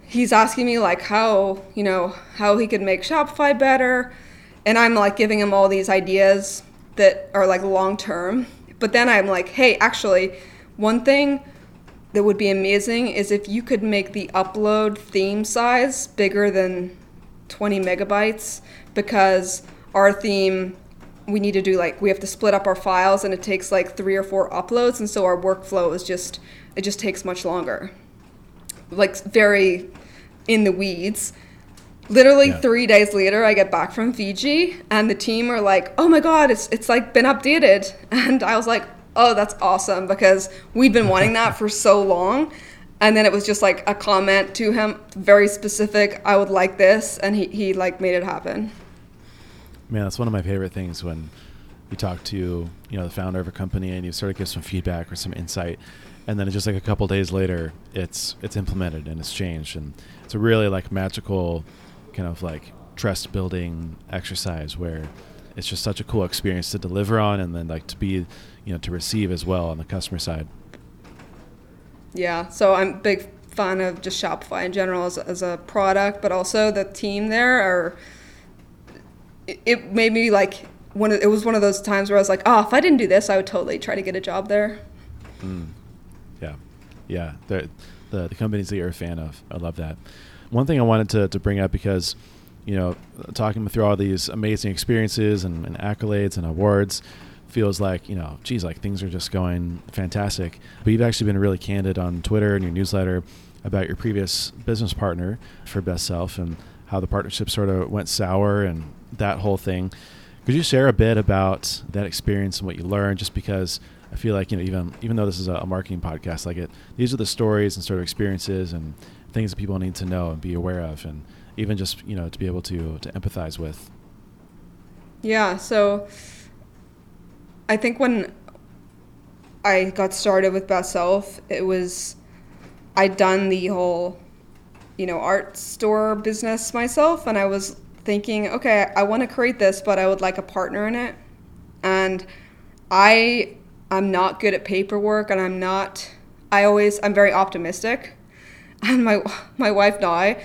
S2: he's asking me like how you know how he could make Shopify better, and I'm like giving him all these ideas that are like long term. But then I'm like, hey, actually, one thing that would be amazing is if you could make the upload theme size bigger than 20 megabytes because our theme we need to do like we have to split up our files and it takes like three or four uploads and so our workflow is just it just takes much longer. Like very in the weeds. Literally yeah. three days later i get back from fiji and the team are like oh my god it's, it's like been updated. And i was like oh that's awesome because we'd been wanting that for so long and then it was just like a comment to him very specific i would like this and he, he like made it happen.
S1: Man that's one of my favorite things when you talk to you know the founder of a company and you sort of give some feedback or some insight and then it's just like a couple days later it's it's implemented and it's changed and it's a really like magical kind of like trust building exercise where it's just such a cool experience to deliver on and then like to be you know to receive as well on the customer side
S2: yeah, so I'm big fan of just Shopify in general as, as a product, but also the team there are. It, made me like one. Of, it was one of those times where I was like, oh, if I didn't do this, I would totally try to get a job there.
S1: Mm. Yeah, yeah. The, the the companies that you're a fan of, I love that. One thing I wanted to to bring up because you know, talking through all these amazing experiences and, and accolades and awards, feels like you know, geez, like things are just going fantastic. But you've actually been really candid on Twitter and your newsletter about your previous business partner for Best Self and how the partnership sort of went sour and that whole thing. Could you share a bit about that experience and what you learned? Just because I feel like you know, even even though this is a, marketing podcast, like it, these are the stories and sort of experiences and things that people need to know and be aware of, and even just you know to be able to to empathize with.
S2: Yeah. So I think when I got started with Best Self, it was I'd done the whole, you know, art store business myself, and I was thinking, okay, I want to create this, but I would like a partner in it, and I I'm not good at paperwork, and I'm not. I always I'm very optimistic, and my my wife and I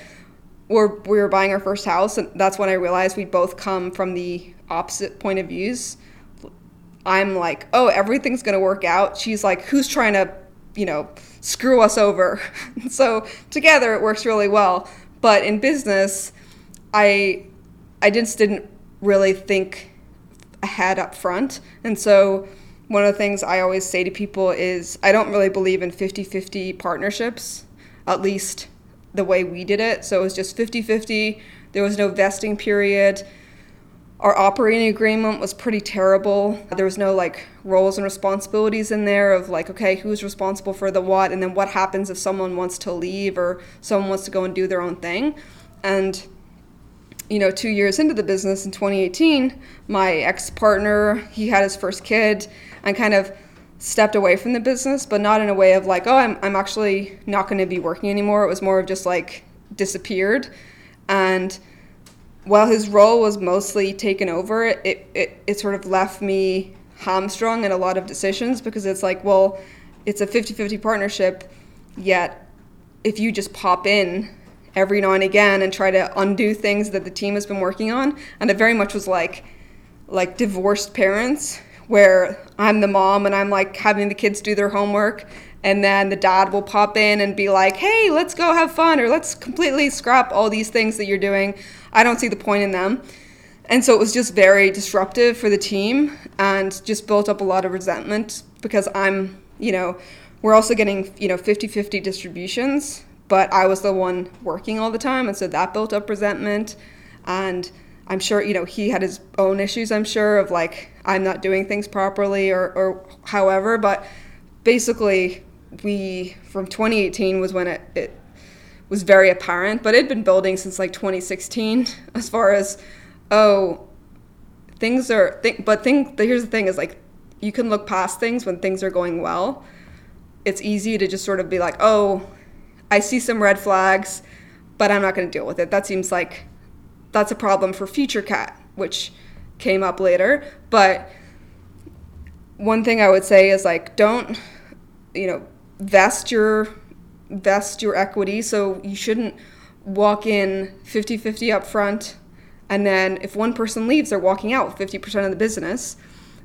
S2: were we were buying our first house, and that's when I realized we both come from the opposite point of views I'm like, oh, everything's going to work out. She's like, who's trying to, you know, screw us over? so together it works really well. But in business, I, I just didn't really think ahead up front. And so one of the things I always say to people is I don't really believe in 50 50 partnerships, at least the way we did it. So it was just 50 50. There was no vesting period. Our operating agreement was pretty terrible. There was no like roles and responsibilities in there of like, okay, who's responsible for the what, and then what happens if someone wants to leave or someone wants to go and do their own thing. And you know, two years into the business in 2018, my ex partner, he had his first kid and kind of stepped away from the business, but not in a way of like, oh, I'm, I'm actually not going to be working anymore. It was more of just like disappeared. And while his role was mostly taken over, it, it, it sort of left me hamstrung in a lot of decisions because it's like, well, it's a 50 50 partnership, yet if you just pop in every now and again and try to undo things that the team has been working on. And it very much was like like divorced parents where I'm the mom and I'm like having the kids do their homework and then the dad will pop in and be like, "Hey, let's go have fun or let's completely scrap all these things that you're doing. I don't see the point in them." And so it was just very disruptive for the team and just built up a lot of resentment because I'm, you know, we're also getting, you know, 50-50 distributions but I was the one working all the time, and so that built up resentment. And I'm sure, you know, he had his own issues, I'm sure, of like, I'm not doing things properly or, or however. But basically, we, from 2018 was when it, it was very apparent, but it had been building since like 2016 as far as, oh, things are, th- but thing, here's the thing is like, you can look past things when things are going well. It's easy to just sort of be like, oh, I see some red flags, but I'm not going to deal with it. That seems like that's a problem for FutureCat, which came up later. But one thing I would say is like don't you know vest your vest your equity so you shouldn't walk in 50-50 up front and then if one person leaves they're walking out with 50% of the business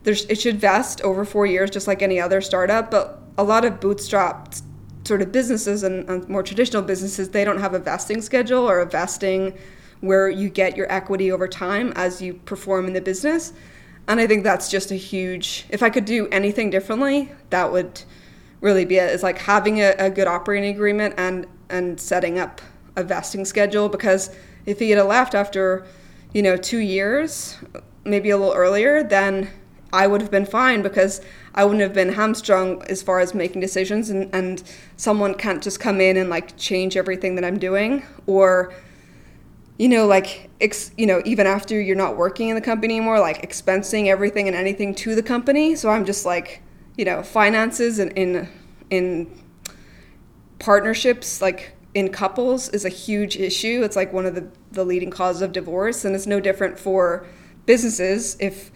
S2: There's, it should vest over four years just like any other startup but a lot of bootstrapped sort of businesses and, and more traditional businesses, they don't have a vesting schedule or a vesting where you get your equity over time as you perform in the business. And I think that's just a huge, if I could do anything differently, that would really be it. Is like having a, a good operating agreement and, and setting up a vesting schedule because if he had left after, you know, two years, maybe a little earlier, then I would have been fine because I wouldn't have been hamstrung as far as making decisions and, and someone can't just come in and like change everything that I'm doing or you know like ex, you know even after you're not working in the company anymore like expensing everything and anything to the company so I'm just like you know finances and in in partnerships like in couples is a huge issue it's like one of the the leading causes of divorce and it's no different for businesses if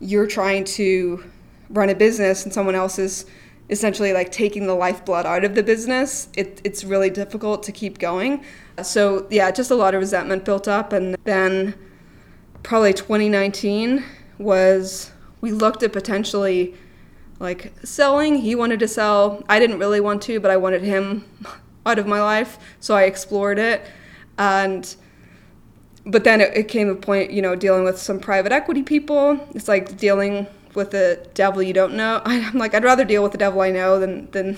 S2: you're trying to run a business and someone else is essentially like taking the lifeblood out of the business, it, it's really difficult to keep going. So, yeah, just a lot of resentment built up. And then probably 2019 was we looked at potentially like selling. He wanted to sell. I didn't really want to, but I wanted him out of my life. So I explored it. And but then it, it came a point, you know, dealing with some private equity people. It's like dealing with the devil you don't know. I'm like, I'd rather deal with the devil I know than than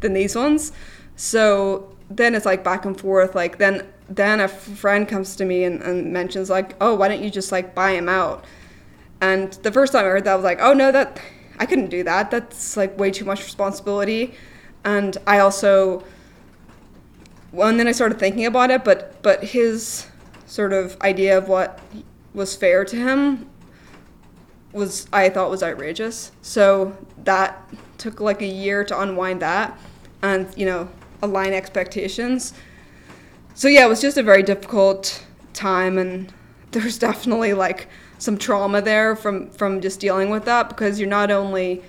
S2: than these ones. So then it's like back and forth. Like then then a friend comes to me and, and mentions like, oh, why don't you just like buy him out? And the first time I heard that, I was like, oh no, that I couldn't do that. That's like way too much responsibility. And I also, well, and then I started thinking about it, but but his sort of idea of what was fair to him was I thought was outrageous. So that took like a year to unwind that and, you know, align expectations. So yeah, it was just a very difficult time and there's definitely like some trauma there from from just dealing with that because you're not only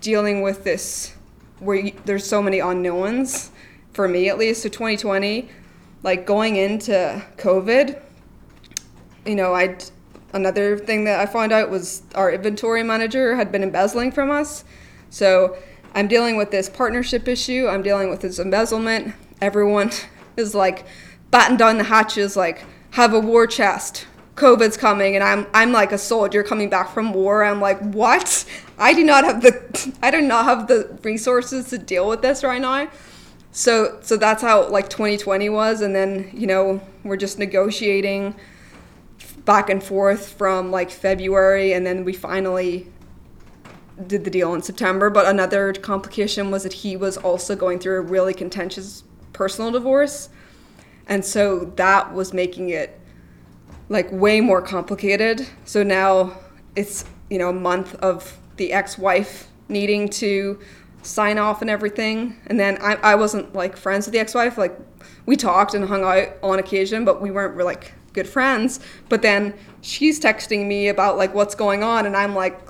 S2: dealing with this where you, there's so many unknowns for me at least so 2020 like going into covid you know i'd another thing that I found out was our inventory manager had been embezzling from us. So I'm dealing with this partnership issue. I'm dealing with this embezzlement. Everyone is like batten down the hatches, like have a war chest, COVID's coming and I'm I'm like a soldier coming back from war. I'm like, what? I do not have the I do not have the resources to deal with this right now. So so that's how like 2020 was and then, you know, we're just negotiating back and forth from like February and then we finally did the deal in September. But another complication was that he was also going through a really contentious personal divorce. And so that was making it like way more complicated. So now it's, you know, a month of the ex wife needing to sign off and everything. And then I, I wasn't like friends with the ex wife. Like we talked and hung out on occasion, but we weren't like good friends. But then she's texting me about like what's going on. And I'm like,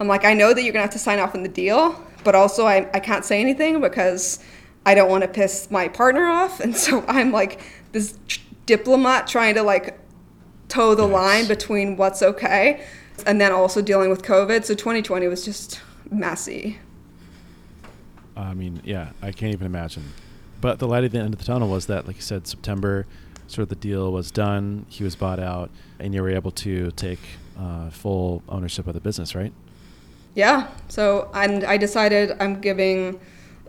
S2: I'm like, I know that you're gonna have to sign off on the deal, but also I, I can't say anything because I don't want to piss my partner off. And so I'm like this diplomat trying to like toe the yes. line between what's okay and then also dealing with COVID. So 2020 was just messy.
S1: I mean, yeah, I can't even imagine. But the light at the end of the tunnel was that, like you said, September, sort of the deal was done. He was bought out, and you were able to take uh, full ownership of the business, right?
S2: Yeah. So, and I decided I'm giving,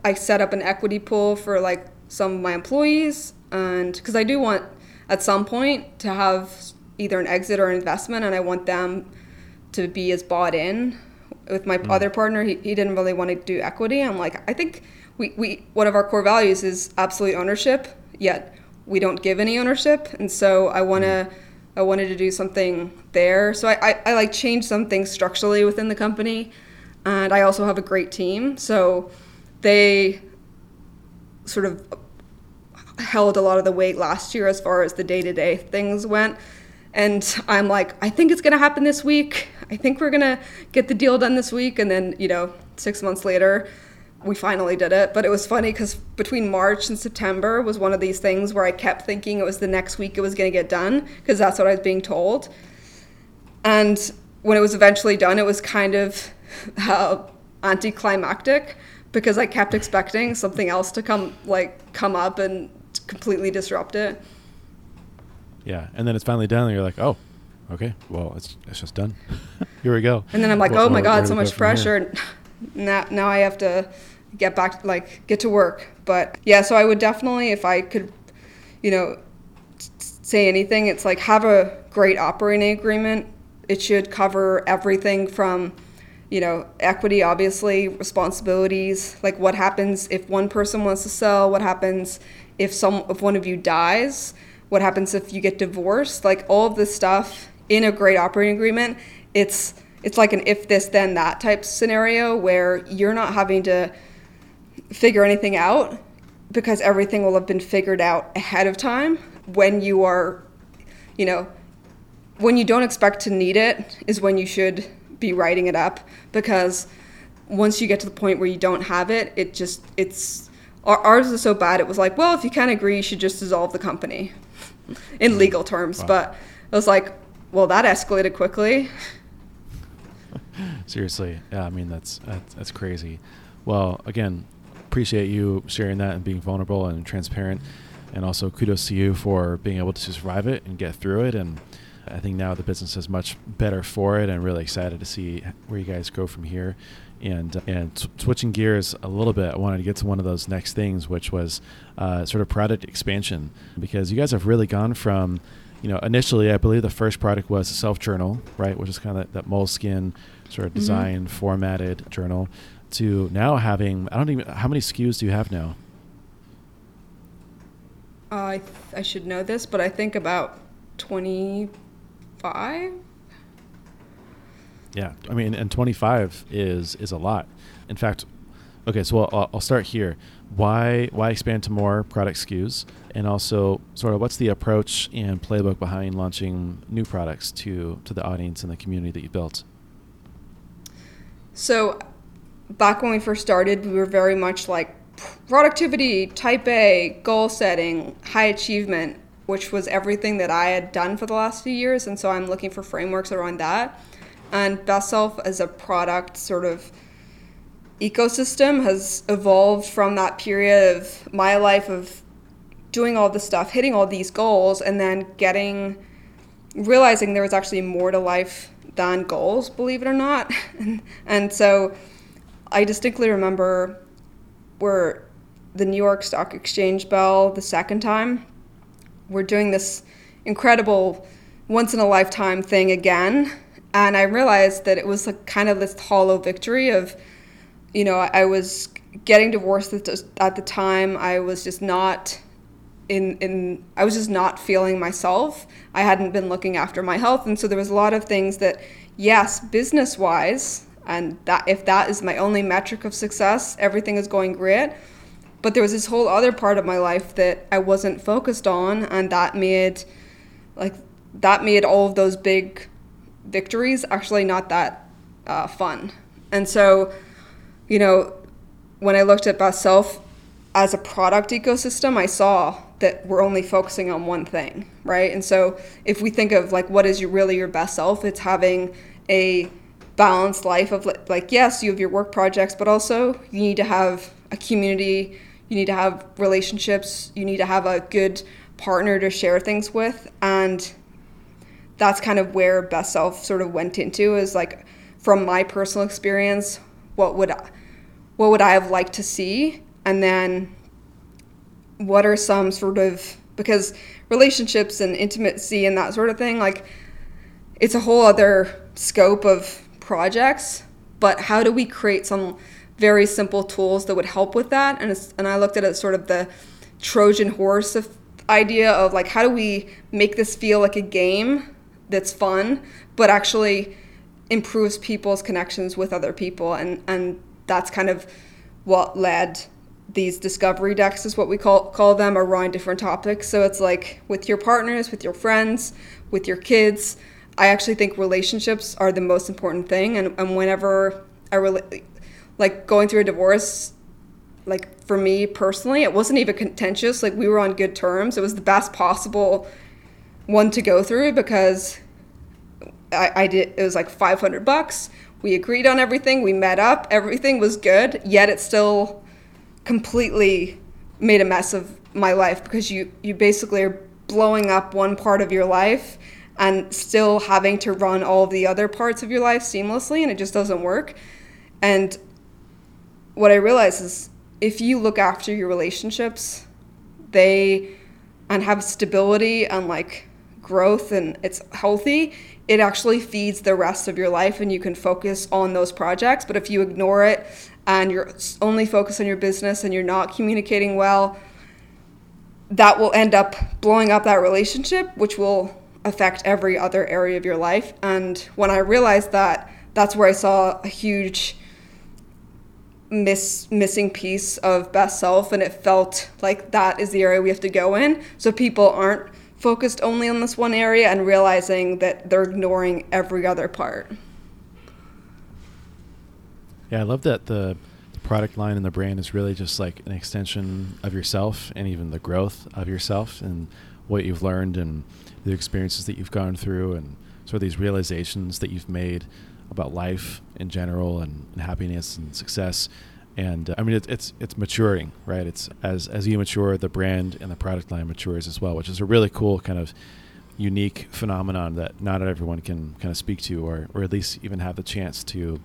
S2: I set up an equity pool for like some of my employees, and because I do want at some point to have either an exit or an investment, and I want them to be as bought in. With my mm. other partner, he, he didn't really want to do equity. I'm like, I think we, we one of our core values is absolute ownership, yet we don't give any ownership, and so I want to. Mm. I wanted to do something there. So I, I, I like change some things structurally within the company. And I also have a great team. So they sort of held a lot of the weight last year as far as the day to day things went. And I'm like, I think it's going to happen this week. I think we're going to get the deal done this week. And then, you know, six months later, we finally did it. But it was funny because between March and September was one of these things where I kept thinking it was the next week it was going to get done because that's what I was being told. And when it was eventually done, it was kind of uh, anticlimactic because I kept expecting something else to come like come up and completely disrupt it.
S1: Yeah, and then it's finally done, and you're like, oh, okay, well, it's it's just done. Here we go.
S2: And then I'm like, oh my god, so much pressure. Now now I have to get back like get to work. But yeah, so I would definitely, if I could, you know, say anything, it's like have a great operating agreement. It should cover everything from you know, equity, obviously, responsibilities, like what happens if one person wants to sell, what happens if some if one of you dies, what happens if you get divorced, like all of this stuff in a great operating agreement, it's it's like an if this then that type scenario where you're not having to figure anything out because everything will have been figured out ahead of time when you are you know when you don't expect to need it is when you should be writing it up because once you get to the point where you don't have it, it just it's ours is so bad. It was like, well, if you can't agree, you should just dissolve the company, in mm. legal terms. Wow. But it was like, well, that escalated quickly.
S1: Seriously, yeah. I mean, that's, that's that's crazy. Well, again, appreciate you sharing that and being vulnerable and transparent, and also kudos to you for being able to survive it and get through it and I think now the business is much better for it. I'm really excited to see where you guys go from here. And and t- switching gears a little bit, I wanted to get to one of those next things, which was uh, sort of product expansion, because you guys have really gone from, you know, initially I believe the first product was a self journal, right, which is kind of that, that Moleskine sort of design mm-hmm. formatted journal, to now having I don't even how many SKUs do you have now?
S2: Uh, I th- I should know this, but I think about twenty five.
S1: Yeah, I mean, and twenty five is is a lot. In fact, okay, so I'll, I'll start here. Why why expand to more product SKUs, and also sort of what's the approach and playbook behind launching new products to to the audience and the community that you built?
S2: So, back when we first started, we were very much like productivity, type A, goal setting, high achievement, which was everything that I had done for the last few years. And so I'm looking for frameworks around that. And Best Self as a product sort of ecosystem has evolved from that period of my life of doing all this stuff, hitting all these goals, and then getting realizing there was actually more to life than goals, believe it or not. and, and so I distinctly remember where the New York Stock Exchange bell the second time. We're doing this incredible once in a lifetime thing again. And I realized that it was like kind of this hollow victory of, you know, I was getting divorced at the time. I was just not in in I was just not feeling myself. I hadn't been looking after my health, and so there was a lot of things that, yes, business wise, and that if that is my only metric of success, everything is going great. But there was this whole other part of my life that I wasn't focused on, and that made like that made all of those big victories actually not that uh, fun. And so, you know, when I looked at Best Self as a product ecosystem, I saw that we're only focusing on one thing, right? And so if we think of like what is your really your best self, it's having a balanced life of like yes, you have your work projects, but also you need to have a community, you need to have relationships, you need to have a good partner to share things with and that's kind of where best self sort of went into is like from my personal experience, what would I, what would I have liked to see? And then what are some sort of because relationships and intimacy and that sort of thing like it's a whole other scope of projects but how do we create some very simple tools that would help with that? And and I looked at it sort of the trojan horse of idea of like how do we make this feel like a game that's fun but actually improves people's connections with other people and and that's kind of what led these discovery decks is what we call call them around different topics. So it's like with your partners, with your friends, with your kids. I actually think relationships are the most important thing, and, and whenever I really like going through a divorce, like for me personally, it wasn't even contentious. Like we were on good terms. It was the best possible one to go through because I, I did. It was like five hundred bucks. We agreed on everything. We met up. Everything was good. Yet it still completely made a mess of my life because you you basically are blowing up one part of your life and still having to run all the other parts of your life seamlessly and it just doesn't work and what i realize is if you look after your relationships they and have stability and like growth and it's healthy it actually feeds the rest of your life and you can focus on those projects. But if you ignore it and you're only focused on your business and you're not communicating well, that will end up blowing up that relationship, which will affect every other area of your life. And when I realized that, that's where I saw a huge miss missing piece of best self. And it felt like that is the area we have to go in. So people aren't focused only on this one area and realizing that they're ignoring every other part.
S1: Yeah, I love that the, the product line and the brand is really just like an extension of yourself and even the growth of yourself and what you've learned and the experiences that you've gone through and sort of these realizations that you've made about life in general and, and happiness and success. And uh, I mean, it, it's it's maturing, right? It's as as you mature, the brand and the product line matures as well, which is a really cool kind of unique phenomenon that not everyone can kind of speak to, or or at least even have the chance to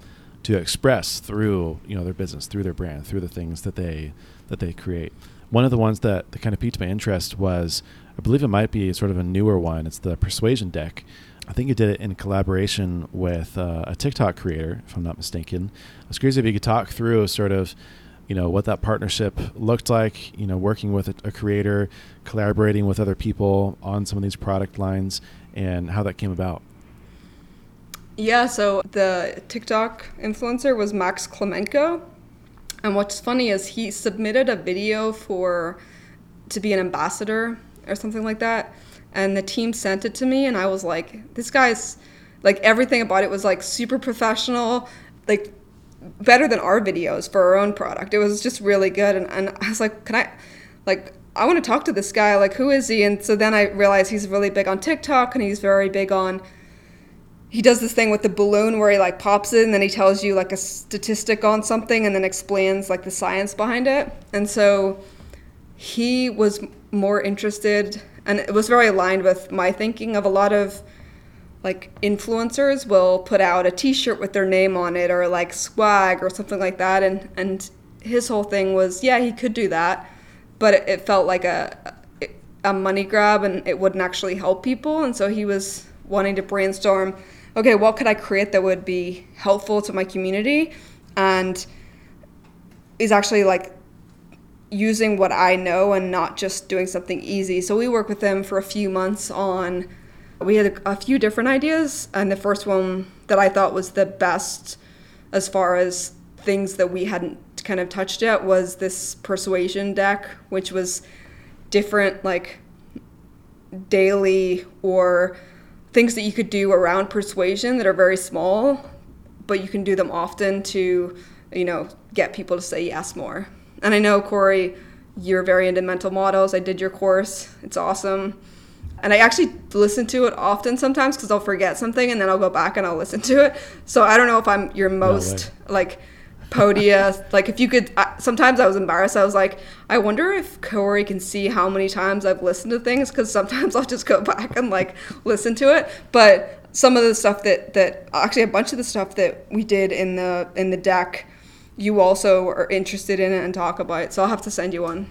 S1: to express through you know their business, through their brand, through the things that they that they create. One of the ones that, that kind of piqued my interest was, I believe it might be sort of a newer one. It's the Persuasion Deck. I think you did it in collaboration with uh, a TikTok creator, if I'm not mistaken. I was curious if you could talk through sort of, you know, what that partnership looked like. You know, working with a, a creator, collaborating with other people on some of these product lines, and how that came about.
S2: Yeah, so the TikTok influencer was Max Klymenko. And what's funny is he submitted a video for to be an ambassador or something like that. And the team sent it to me and I was like, this guy's like everything about it was like super professional, like better than our videos for our own product. It was just really good and, and I was like, can I like I want to talk to this guy, like who is he? And so then I realized he's really big on TikTok and he's very big on he does this thing with the balloon where he like pops it and then he tells you like a statistic on something and then explains like the science behind it. And so he was more interested and it was very aligned with my thinking of a lot of like influencers will put out a t-shirt with their name on it or like swag or something like that. And and his whole thing was yeah he could do that. But it, it felt like a a money grab and it wouldn't actually help people. And so he was wanting to brainstorm okay what could i create that would be helpful to my community? And is actually like using what I know and not just doing something easy. So we worked with them for a few months on we had a, a, few different ideas and the first one that I thought was the best as far as things that we hadn't kind of touched yet was this persuasion deck which was different like daily or things that you could do around persuasion that are very small but you can do them often to you know get people to say yes more and I know, Corey, you're very into mental models. I did your course, it's awesome. And I actually listen to it often sometimes because I'll forget something and then I'll go back and I'll listen to it. So I don't know if I'm your most no like podia. like if you could, I, sometimes I was embarrassed. I was like, I wonder if Corey can see how many times I've listened to things because sometimes I'll just go back and like listen to it. But some of the stuff that that actually a bunch of the stuff that we did in the in the deck you also are interested in it and talk about it. So I'll have to send you one.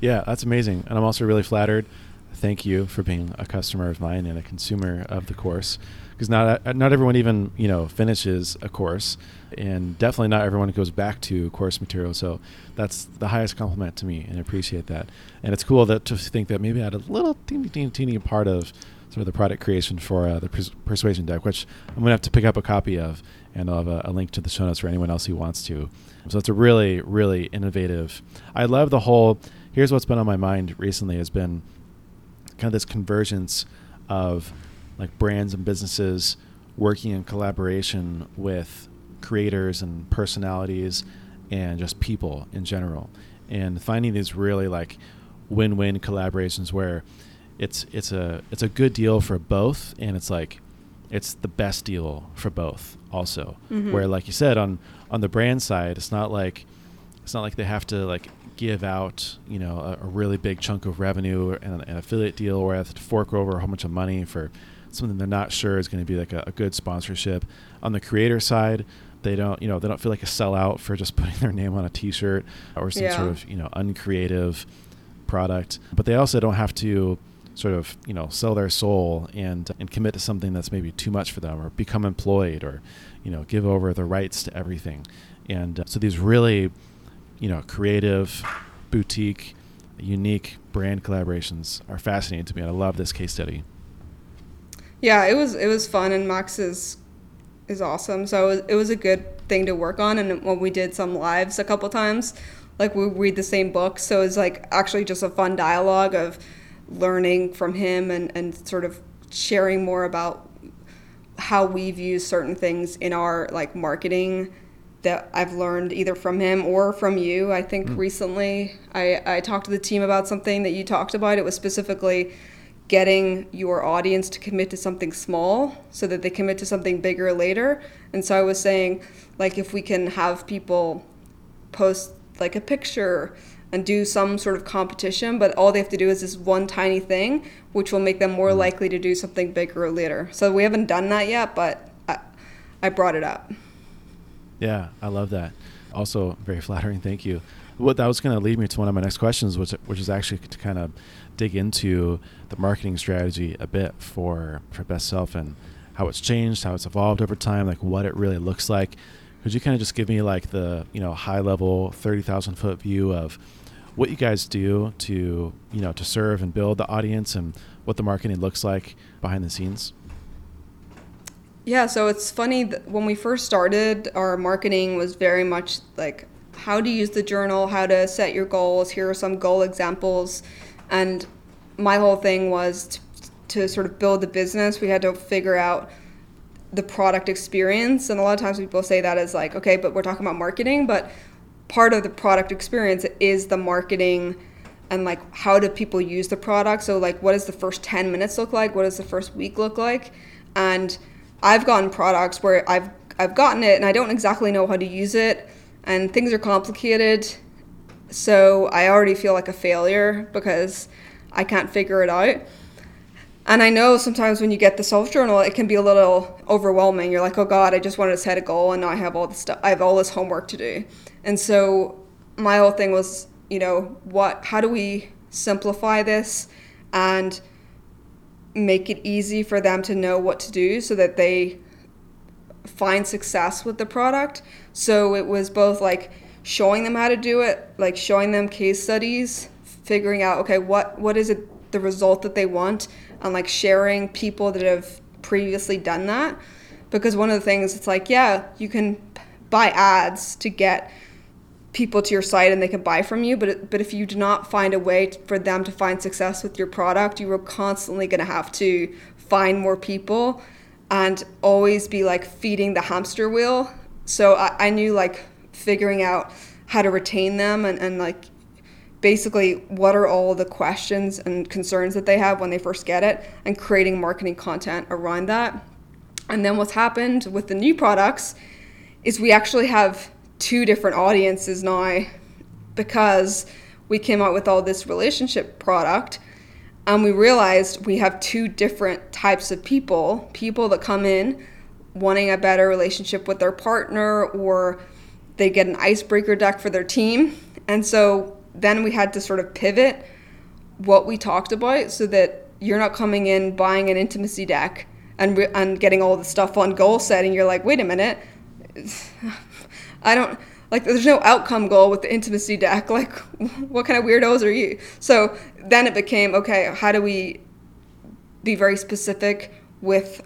S1: Yeah, that's amazing. And I'm also really flattered. Thank you for being a customer of mine and a consumer of the course. Because not not everyone even you know finishes a course, and definitely not everyone goes back to course material. So that's the highest compliment to me, and I appreciate that. And it's cool that to think that maybe I had a little teeny teeny teeny part of sort of the product creation for uh, the pers- persuasion deck, which I'm gonna have to pick up a copy of, and I'll have a, a, link to the show notes for anyone else who wants to. So it's a really, really innovative. I love the whole. Here's what's been on my mind recently has been kind of this convergence of like brands and businesses working in collaboration with creators and personalities and just people in general, and finding these really like win-win collaborations where it's it's a it's a good deal for both, and it's like it's the best deal for both. Also, mm-hmm. where like you said on on the brand side, it's not like it's not like they have to like give out you know a, a really big chunk of revenue and an affiliate deal, or have to fork over a whole bunch of money for something they're not sure is going to be like a, a good sponsorship. On the creator side, they don't you know they don't feel like a sellout for just putting their name on a t-shirt or some yeah. sort of you know uncreative product but they also don't have to sort of you know sell their soul and and commit to something that's maybe too much for them or become employed or you know give over the rights to everything. And uh, so these really you know creative boutique unique brand collaborations are fascinating to me and I love this case study.
S2: Yeah it was it was fun and Max is is awesome. So it was, it was a good thing to work on and when we did some lives a couple times like we read the same book so it's like actually just a fun dialogue of learning from him and, and sort of sharing more about how we've used certain things in our like marketing that I've learned either from him or from you. I think mm. recently I, I talked to the team about something that you talked about. It was specifically getting your audience to commit to something small so that they commit to something bigger later. And so I was saying, like, if we can have people post like a picture and do some sort of competition, but all they have to do is this one tiny thing, which will make them more mm. likely to do something bigger later. So we haven't done that yet, but I, I brought it up.
S1: Yeah, I love that. Also, very flattering. Thank you. What that was going to lead me to one of my next questions, which which is actually to kind of dig into the marketing strategy a bit for for Best Self and how it's changed, how it's evolved over time, like what it really looks like. Could you kind of just give me like the you know high level, thirty thousand foot view of what you guys do to you know to serve and build the audience and what the marketing looks like behind the scenes?
S2: Yeah so it's funny when we first started our marketing was very much like how to use the journal how to set your goals. Here are some goal examples. And my whole thing was to, to sort of build the business. We had to figure out the product experience. And a lot of times people say that as like okay but we're talking about marketing. But part of the product experience is the marketing and like how do people use the product. So like what does the first 10 minutes look like? What does the first week look like? And i've gotten products where i've i've gotten it and i don't exactly know how to use it and things are complicated. So i already feel like a failure because i can't figure it out And I know sometimes when you get the self journal, it can be a little overwhelming. You're like, oh God, I just wanted to set a goal and now I have all this stuff, I have all this homework to do. And so my whole thing was, you know, what, how do we simplify this and make it easy for them to know what to do so that they find success with the product. So it was both like showing them how to do it, like showing them case studies, figuring out okay, what what is it the result that they want and like sharing people that have previously done that. Because one of the things it's like yeah you can buy ads to get people to your site and they can buy from you but but if you do not find a way for them to find success with your product you are constantly going to have to find more people and always be like feeding the hamster wheel. So I, I knew like figuring out how to retain them and, and like basically what are all the questions and concerns that they have when they first get it and creating marketing content around that. And then what's happened with the new products is we actually have two different audiences now because we came out with all this relationship product and we realized we have two different types of people people that come in wanting a better relationship with their partner or they get an icebreaker deck for their team and so then we had to sort of pivot what we talked about so that you're not coming in buying an intimacy deck and re- and getting all the stuff on goal setting. You're like, wait a minute, I don't like. There's no outcome goal with the intimacy deck. Like, what kind of weirdos are you? So then it became okay. How do we be very specific with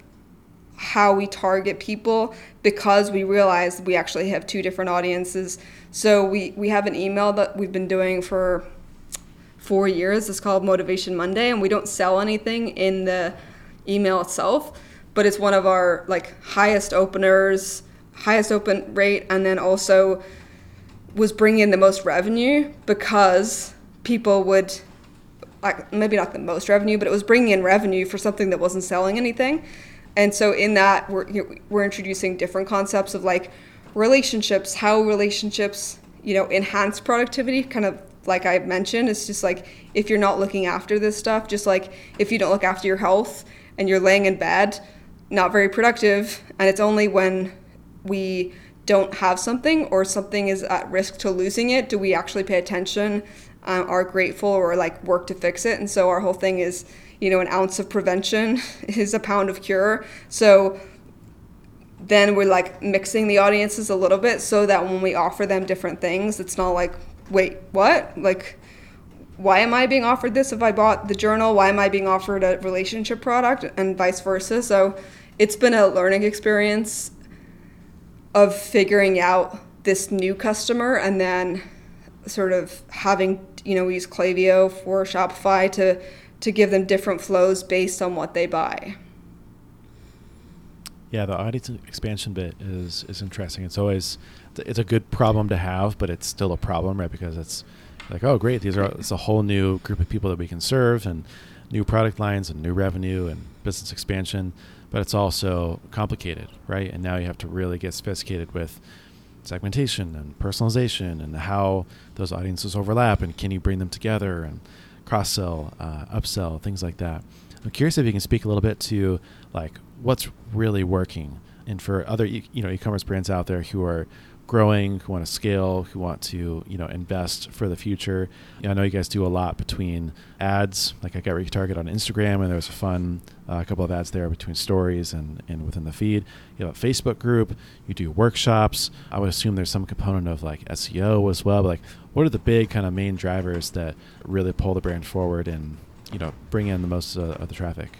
S2: how we target people because we realized we actually have two different audiences. So we, we have an email that we've been doing for four years. It's called Motivation Monday, and we don't sell anything in the email itself, but it's one of our like highest openers, highest open rate, and then also was bringing in the most revenue because people would like maybe not the most revenue, but it was bringing in revenue for something that wasn't selling anything. And so in that, we're we're introducing different concepts of like relationships, how relationships you know enhance productivity, kind of like I mentioned. It's just like if you're not looking after this stuff, just like if you don't look after your health and you're laying in bed, not very productive. And it's only when we don't have something or something is at risk to losing it do we actually pay attention, um, are grateful, or like work to fix it. And so our whole thing is you know, an ounce of prevention is a pound of cure. So then we're like mixing the audiences a little bit so that when we offer them different things, it's not like, wait, what? Like, why am I being offered this if I bought the journal? Why am I being offered a relationship product and vice versa? So it's been a learning experience of figuring out this new customer and then sort of having, you know, we use Klaviyo for Shopify to to give them different flows based on what they buy.
S1: Yeah, the audience expansion bit is is interesting. It's always it's a good problem to have, but it's still a problem, right? Because it's like, oh, great, these are it's a whole new group of people that we can serve, and new product lines, and new revenue, and business expansion. But it's also complicated, right? And now you have to really get sophisticated with segmentation and personalization, and how those audiences overlap, and can you bring them together, and cross sell, uh, upsell, things like that. I'm curious if you can speak a little bit to like what's really working, and for other you know e-commerce brands out there who are growing, who want to scale, who want to you know invest for the future. You know, I know you guys do a lot between ads, like I got retarget on Instagram, and there was a fun uh, couple of ads there between stories and, and within the feed. You have a Facebook group. You do workshops. I would assume there's some component of like SEO as well. But like, what are the big kind of main drivers that really pull the brand forward and you know bring in the most uh, of the traffic?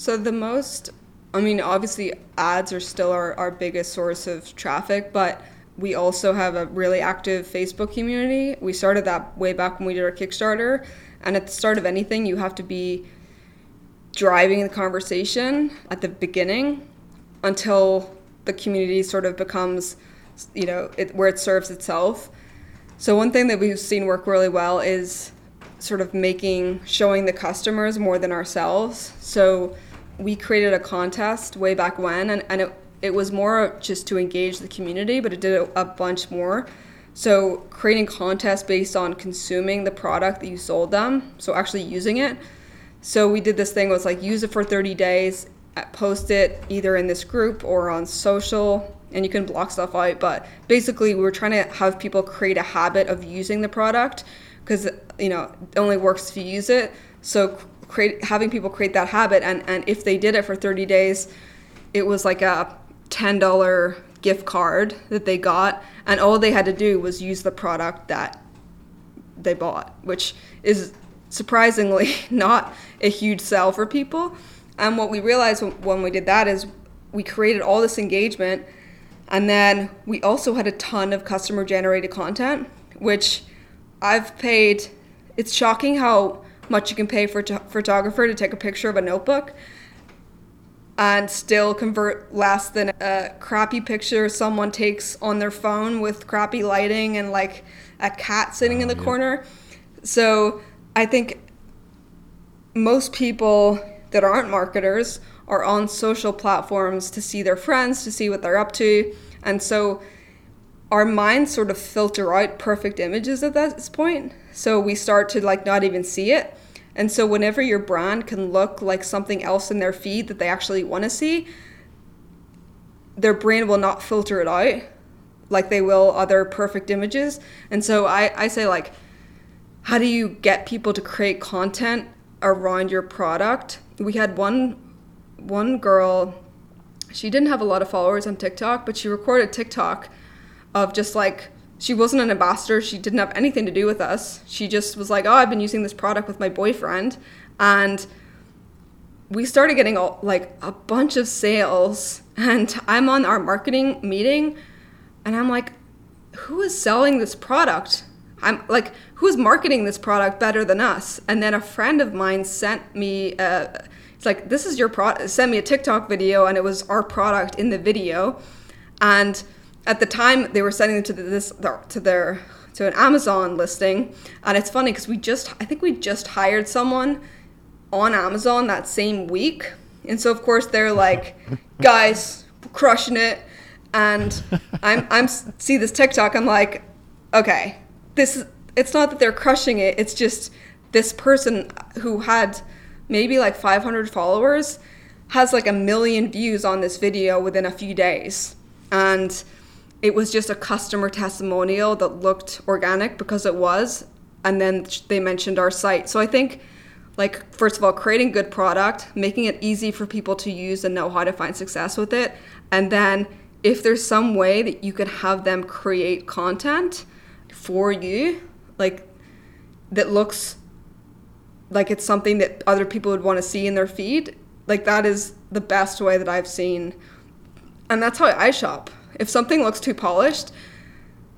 S2: So the most I mean, obviously, ads are still our, our biggest source of traffic, but we also have a really active Facebook community. We started that way back when we did our Kickstarter. And at the start of anything, you have to be driving the conversation at the beginning until the community sort of becomes, you know, it, where it serves itself. So, one thing that we've seen work really well is sort of making, showing the customers more than ourselves. So, we created a contest way back when, and, and it, it was more just to engage the community, but it did a, a bunch more. So, creating contests based on consuming the product that you sold them, so actually using it. So we did this thing was like use it for 30 days, uh, post it either in this group or on social, and you can block stuff out. But basically, we were trying to have people create a habit of using the product because you know it only works if you use it. So create having people create that habit, and and if they did it for 30 days, it was like a $10 gift card that they got, and all they had to do was use the product that they bought, which is surprisingly not a huge sell for people. And what we realized when we did that is we created all this engagement, and then we also had a ton of customer generated content, which I've paid. It's shocking how much you can pay for a photographer to take a picture of a notebook and still convert less than a crappy picture someone takes on their phone with crappy lighting and like a cat sitting in the oh, yeah. corner. So I think most people that aren't marketers are on social platforms to see their friends, to see what they're up to. And so our minds sort of filter out perfect images at this point. So we start to like not even see it. And so, whenever your brand can look like something else in their feed that they actually want to see, their brain will not filter it out like they will other perfect images. And so, I, I say, like, how do you get people to create content around your product? We had one one girl, she didn't have a lot of followers on TikTok, but she recorded TikTok of just like she wasn't an ambassador. She didn't have anything to do with us. She just was like, "Oh, I've been using this product with my boyfriend," and we started getting all, like a bunch of sales. And I'm on our marketing meeting, and I'm like, "Who is selling this product?" I'm like, "Who's marketing this product better than us?" And then a friend of mine sent me. It's like, "This is your product." Sent me a TikTok video, and it was our product in the video, and at the time they were sending them to this to their to an Amazon listing, and it's funny because we just I think we just hired someone on Amazon that same week, and so of course they're like, guys, crushing it, and I'm I'm see this TikTok, I'm like, okay, this is it's not that they're crushing it, it's just this person who had maybe like 500 followers has like a million views on this video within a few days, and it was just a customer testimonial that looked organic because it was and then they mentioned our site. So i think like first of all creating good product making it easy for people to use and know how to find success with it and then if there's some way that you could have them create content for you like that looks like it's something that other people would want to see in their feed like that is the best way that i've seen. And that's how i shop if something looks too polished,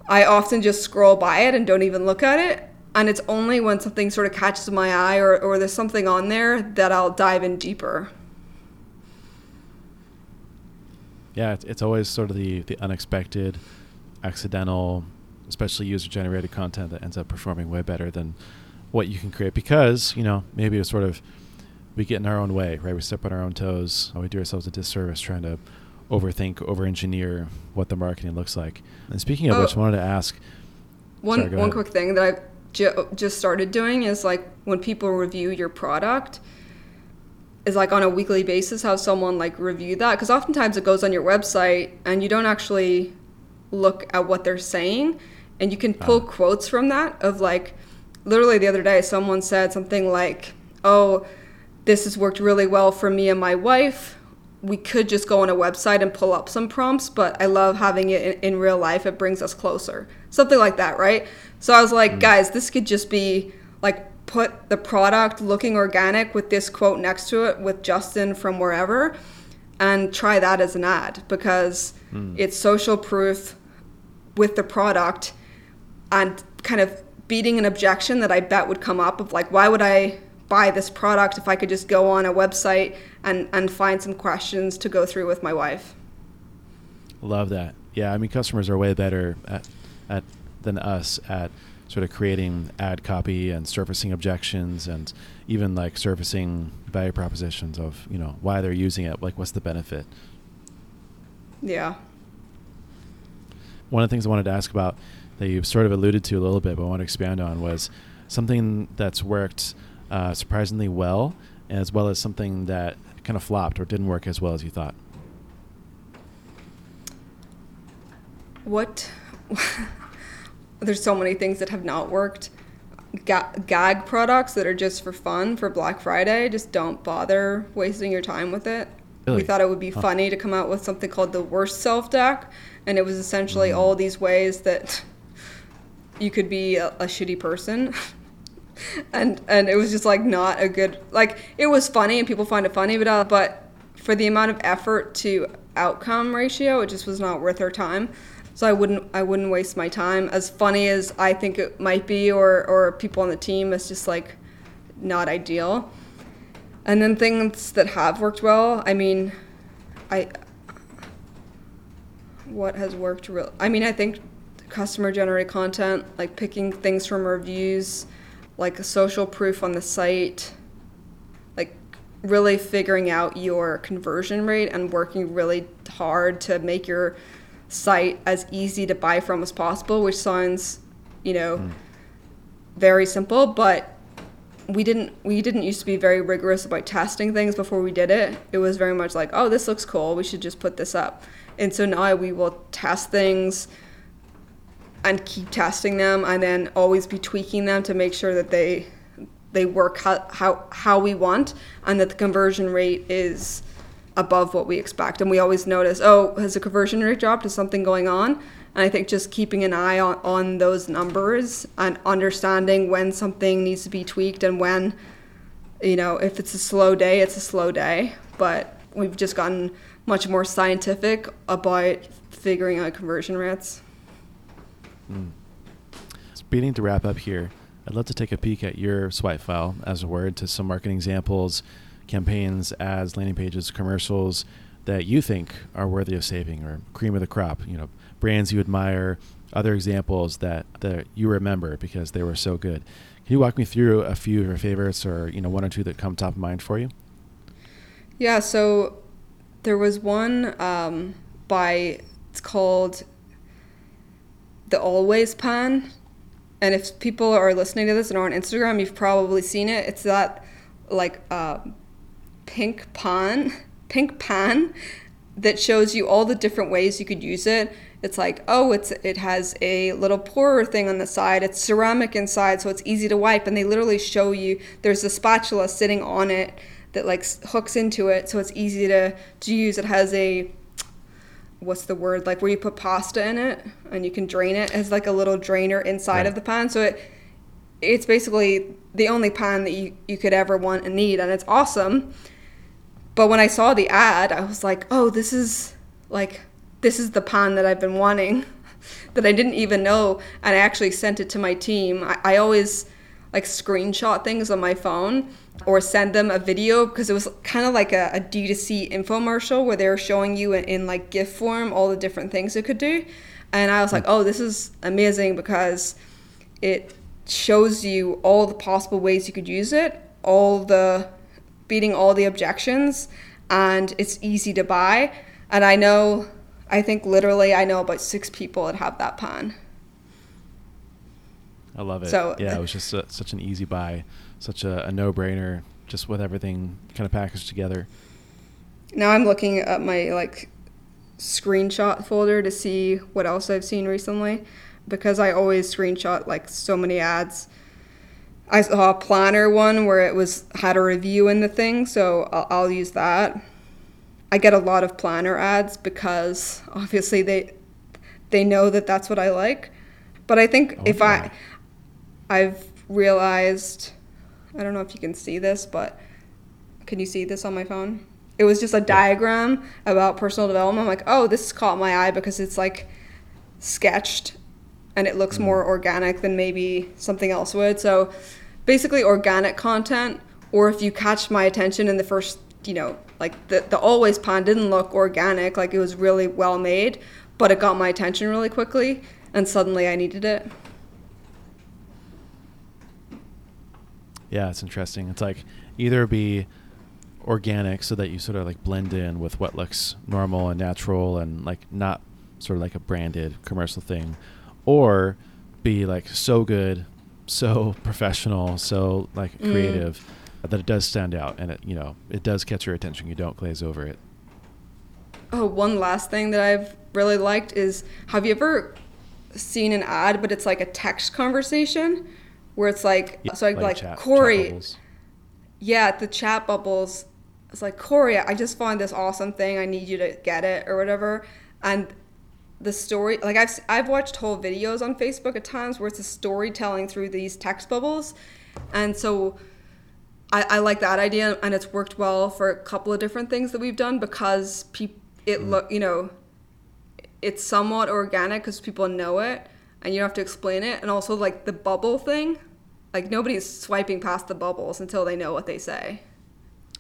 S2: I often just scroll by it and don't even look at it. And it's only when something sort of catches my eye or, or there's something on there that I'll dive in deeper.
S1: Yeah, it's, always sort of the, the unexpected, accidental, especially user generated content that ends up performing way better than what you can create because, you know, maybe it's sort of we get in our own way, right? We step on our own toes. We do ourselves a disservice trying to overthink, over engineer what the marketing looks like. And speaking of oh, which, I wanted to ask
S2: one sorry, one quick thing that I've ju- just started doing is like when people review your product is like on a weekly basis how someone like review that? Because oftentimes it goes on your website and you don't actually look at what they're saying. And you can pull uh. quotes from that of like literally the other day someone said something like oh this has worked really well for me and my wife we could just go on a website and pull up some prompts, but I love having it in, in real life. It brings us closer. Something like that, right? So I was like, mm. guys, this could just be like put the product looking organic with this quote next to it with Justin from wherever and try that as an ad because mm. it's social proof with the product and kind of beating an objection that I bet would come up of like, why would I buy this product if I could just go on a website and, and find some questions to go through with my wife.
S1: Love that. Yeah, I mean, customers are way better at, at than us at sort of creating ad copy and surfacing objections and even like surfacing value propositions of you know why they're using it like what's the benefit
S2: yeah
S1: one of the things i wanted to ask about that you sort of alluded to a little bit but i want to expand on was something that's worked uh, surprisingly well as well as something that kind of flopped or didn't work as well as you thought?
S2: What? There's so many things that have not worked. Ga- gag products that are just for fun for Black Friday, just don't bother wasting your time with it.
S1: Really?
S2: We thought it would be
S1: Huh.
S2: funny to come out with something called the worst self deck, and it was essentially
S1: Mm.
S2: all these ways that you could be a, a shitty person. and and it was just like not a good like it was funny and people find it funny but uh, but for the amount of effort to outcome ratio it just was not worth our time. So I wouldn't I wouldn't waste my time. As funny as I think it might be or or people on the team it's just like not ideal. And then things that have worked well I mean I what has worked real I mean I think customer generated content like picking things from reviews like a social proof on the site like really figuring out your conversion rate and working really hard to make your site as easy to buy from as possible which sounds you know mm. very simple but we didn't we didn't used to be very rigorous about testing things before we did it. It was very much like oh this looks cool. We should just put this up. And so now we will test things and keep testing them and then always be tweaking them to make sure that they they work how how, how we want and that the conversion rate is above what we expect. And we always notice oh has the conversion rate dropped? Is something going on? And i think just keeping an eye on, on those numbers and understanding when something needs to be tweaked and when you know if it's a slow day it's a slow day. But we've just gotten much more scientific about figuring out conversion rates
S1: Speeding to wrap up here, I'd love to take a peek at your swipe file as a word to some marketing examples, campaigns, ads, landing pages, commercials that you think are worthy of saving or cream of the crop. You know, brands you admire, other examples that, that you remember because they were so good. Can you walk me through a few of your favorites or, you know, one or two that come top of mind for you?
S2: Yeah, so there was one um, by it's called the Always Pan, and if people are listening to this and are on Instagram, you've probably seen it. It's that like uh, pink pan, pink pan that shows you all the different ways you could use it. It's like, oh, it's it has a little pourer thing on the side. It's ceramic inside, so it's easy to wipe. And they literally show you there's a spatula sitting on it that like hooks into it, so it's easy to to use. It has a what's the word like where you put pasta in it and you can drain it. Has like a little drainer inside
S1: Right.
S2: of the pan, so it it's basically the only pan that you, you could ever want and need, and it's awesome. But when I saw the ad, I was like, oh, this is like, this is the pan that I've been wanting that I didn't even know. And I actually sent it to my team. I, I always like screenshot things on my phone or send them a video because it was kind of like a, a D2C infomercial where they were showing you in, in like GIF form all the different things it could do. And I was like, hmm. oh, this is amazing because it shows you all the possible ways you could use it, all the beating all the objections, and it's easy to buy. And I know, I think literally, I know about six people that have that pan.
S1: I love it.
S2: So-
S1: yeah, it uh, was just a, such an easy buy, such a, a no-brainer, just with everything kind of packaged together.
S2: Now I'm looking at my like screenshot folder to see what else I've seen recently because I always screenshot like so many ads. I saw a planner one where it was had a review in the thing, so I'll, I'll use that. I get a lot of planner ads because obviously they they know that that's what I like. But I think if
S1: Okay.
S2: I I've realized I don't know if you can see this, but can you see this on my phone? It was just a diagram about personal development. I'm like, oh, this caught my eye because it's like sketched and it looks mm. more organic than maybe something else would. So basically organic content or if you catch my attention in the first, you know, like the the always pan didn't look organic, like it was really well made, but it got my attention really quickly and suddenly I needed it.
S1: Yeah, it's interesting. It's like either be organic so that you sort of like blend in with what looks normal and natural and like not sort of like a branded commercial thing, or be like so good, so professional, so like
S2: Mm.
S1: creative that it does stand out and it you know it does catch your attention. You don't glaze over it.
S2: Oh, one last thing that I've really liked is have you ever seen an ad, but it's like a text conversation where it's like
S1: Yeah,
S2: so I'd
S1: like
S2: like,
S1: chat- chat
S2: Corey,
S1: bubbles.
S2: yeah, the chat bubbles. It's like Corey, I just found this awesome thing. I need you to get it or whatever. And the story, like I've I've watched whole videos on Facebook at times where it's a storytelling through these text bubbles, and so I, I like that idea, and it's worked well for a couple of different things that we've done because peop it mm. look you know it's somewhat organic because people know it and you don't have to explain it and also like the bubble thing like nobody's swiping past the bubbles until they know what they say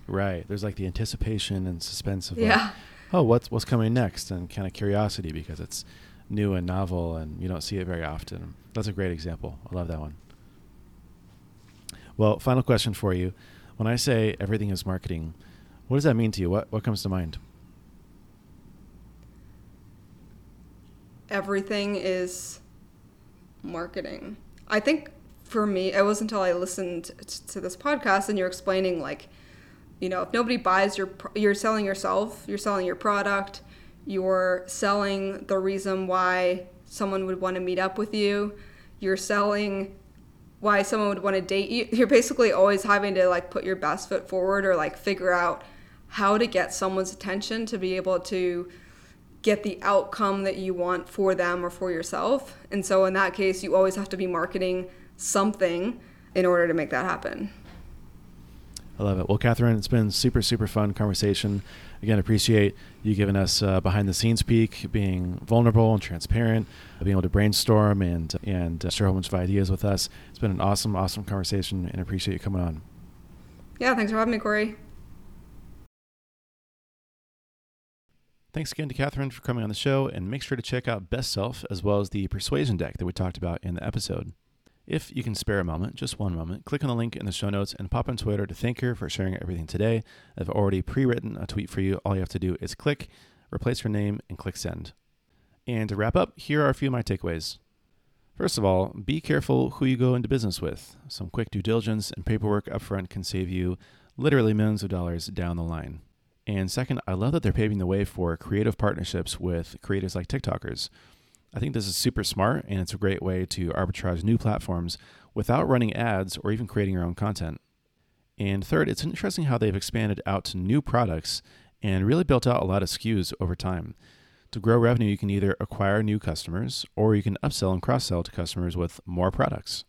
S1: Right. There's like the anticipation and suspense of like,
S2: yeah
S1: oh, what's what's coming next, and kind of curiosity because it's new and novel, and you don't see it very often. That's a great example. I love that one. Well, final question for you: When I say everything is marketing, what does that mean to you? What what comes to mind?
S2: everything is marketing. I think for me it wasn't until i listened to this podcast and you're explaining like you know if nobody buys your you're selling yourself you're selling your product you're selling the reason why someone would want to meet up with you you're selling why someone would want to date you you're basically always having to like put your best foot forward or like figure out how to get someone's attention to be able to get the outcome that you want for them or for yourself and so in that case you always have to be marketing something in order to make that happen
S1: I love it. Well, Cathryn, it's been super, super fun conversation. Again, appreciate you giving us uh, behind the scenes peek, being vulnerable and transparent, being able to brainstorm and and uh, share a whole bunch of ideas with us. It's been an awesome, awesome conversation, and appreciate you coming on.
S2: yeah thanks for having me corey
S1: Thanks again to Cathryn for coming on the show, and make sure to check out Best Self as well as the Persuasion deck that we talked about in the episode. If you can spare a moment, just one moment, click on the link in the show notes and pop on Twitter to thank her for sharing everything today. I've already pre written a tweet for you. All you have to do is click, replace her name, and click send. And to wrap up, here are a few of my takeaways. First of all, be careful who you go into business with. Some quick due diligence and paperwork upfront can save you literally millions of dollars down the line. And second, I love that they're paving the way for creative partnerships with creators like TikTokers. I think this is super smart and it's a great way to arbitrage new platforms without running ads or even creating your own content. And third, it's interesting how they've expanded out to new products and really built out a lot of SKUs over time. To grow revenue, you can either acquire new customers or you can upsell and cross sell to customers with more products.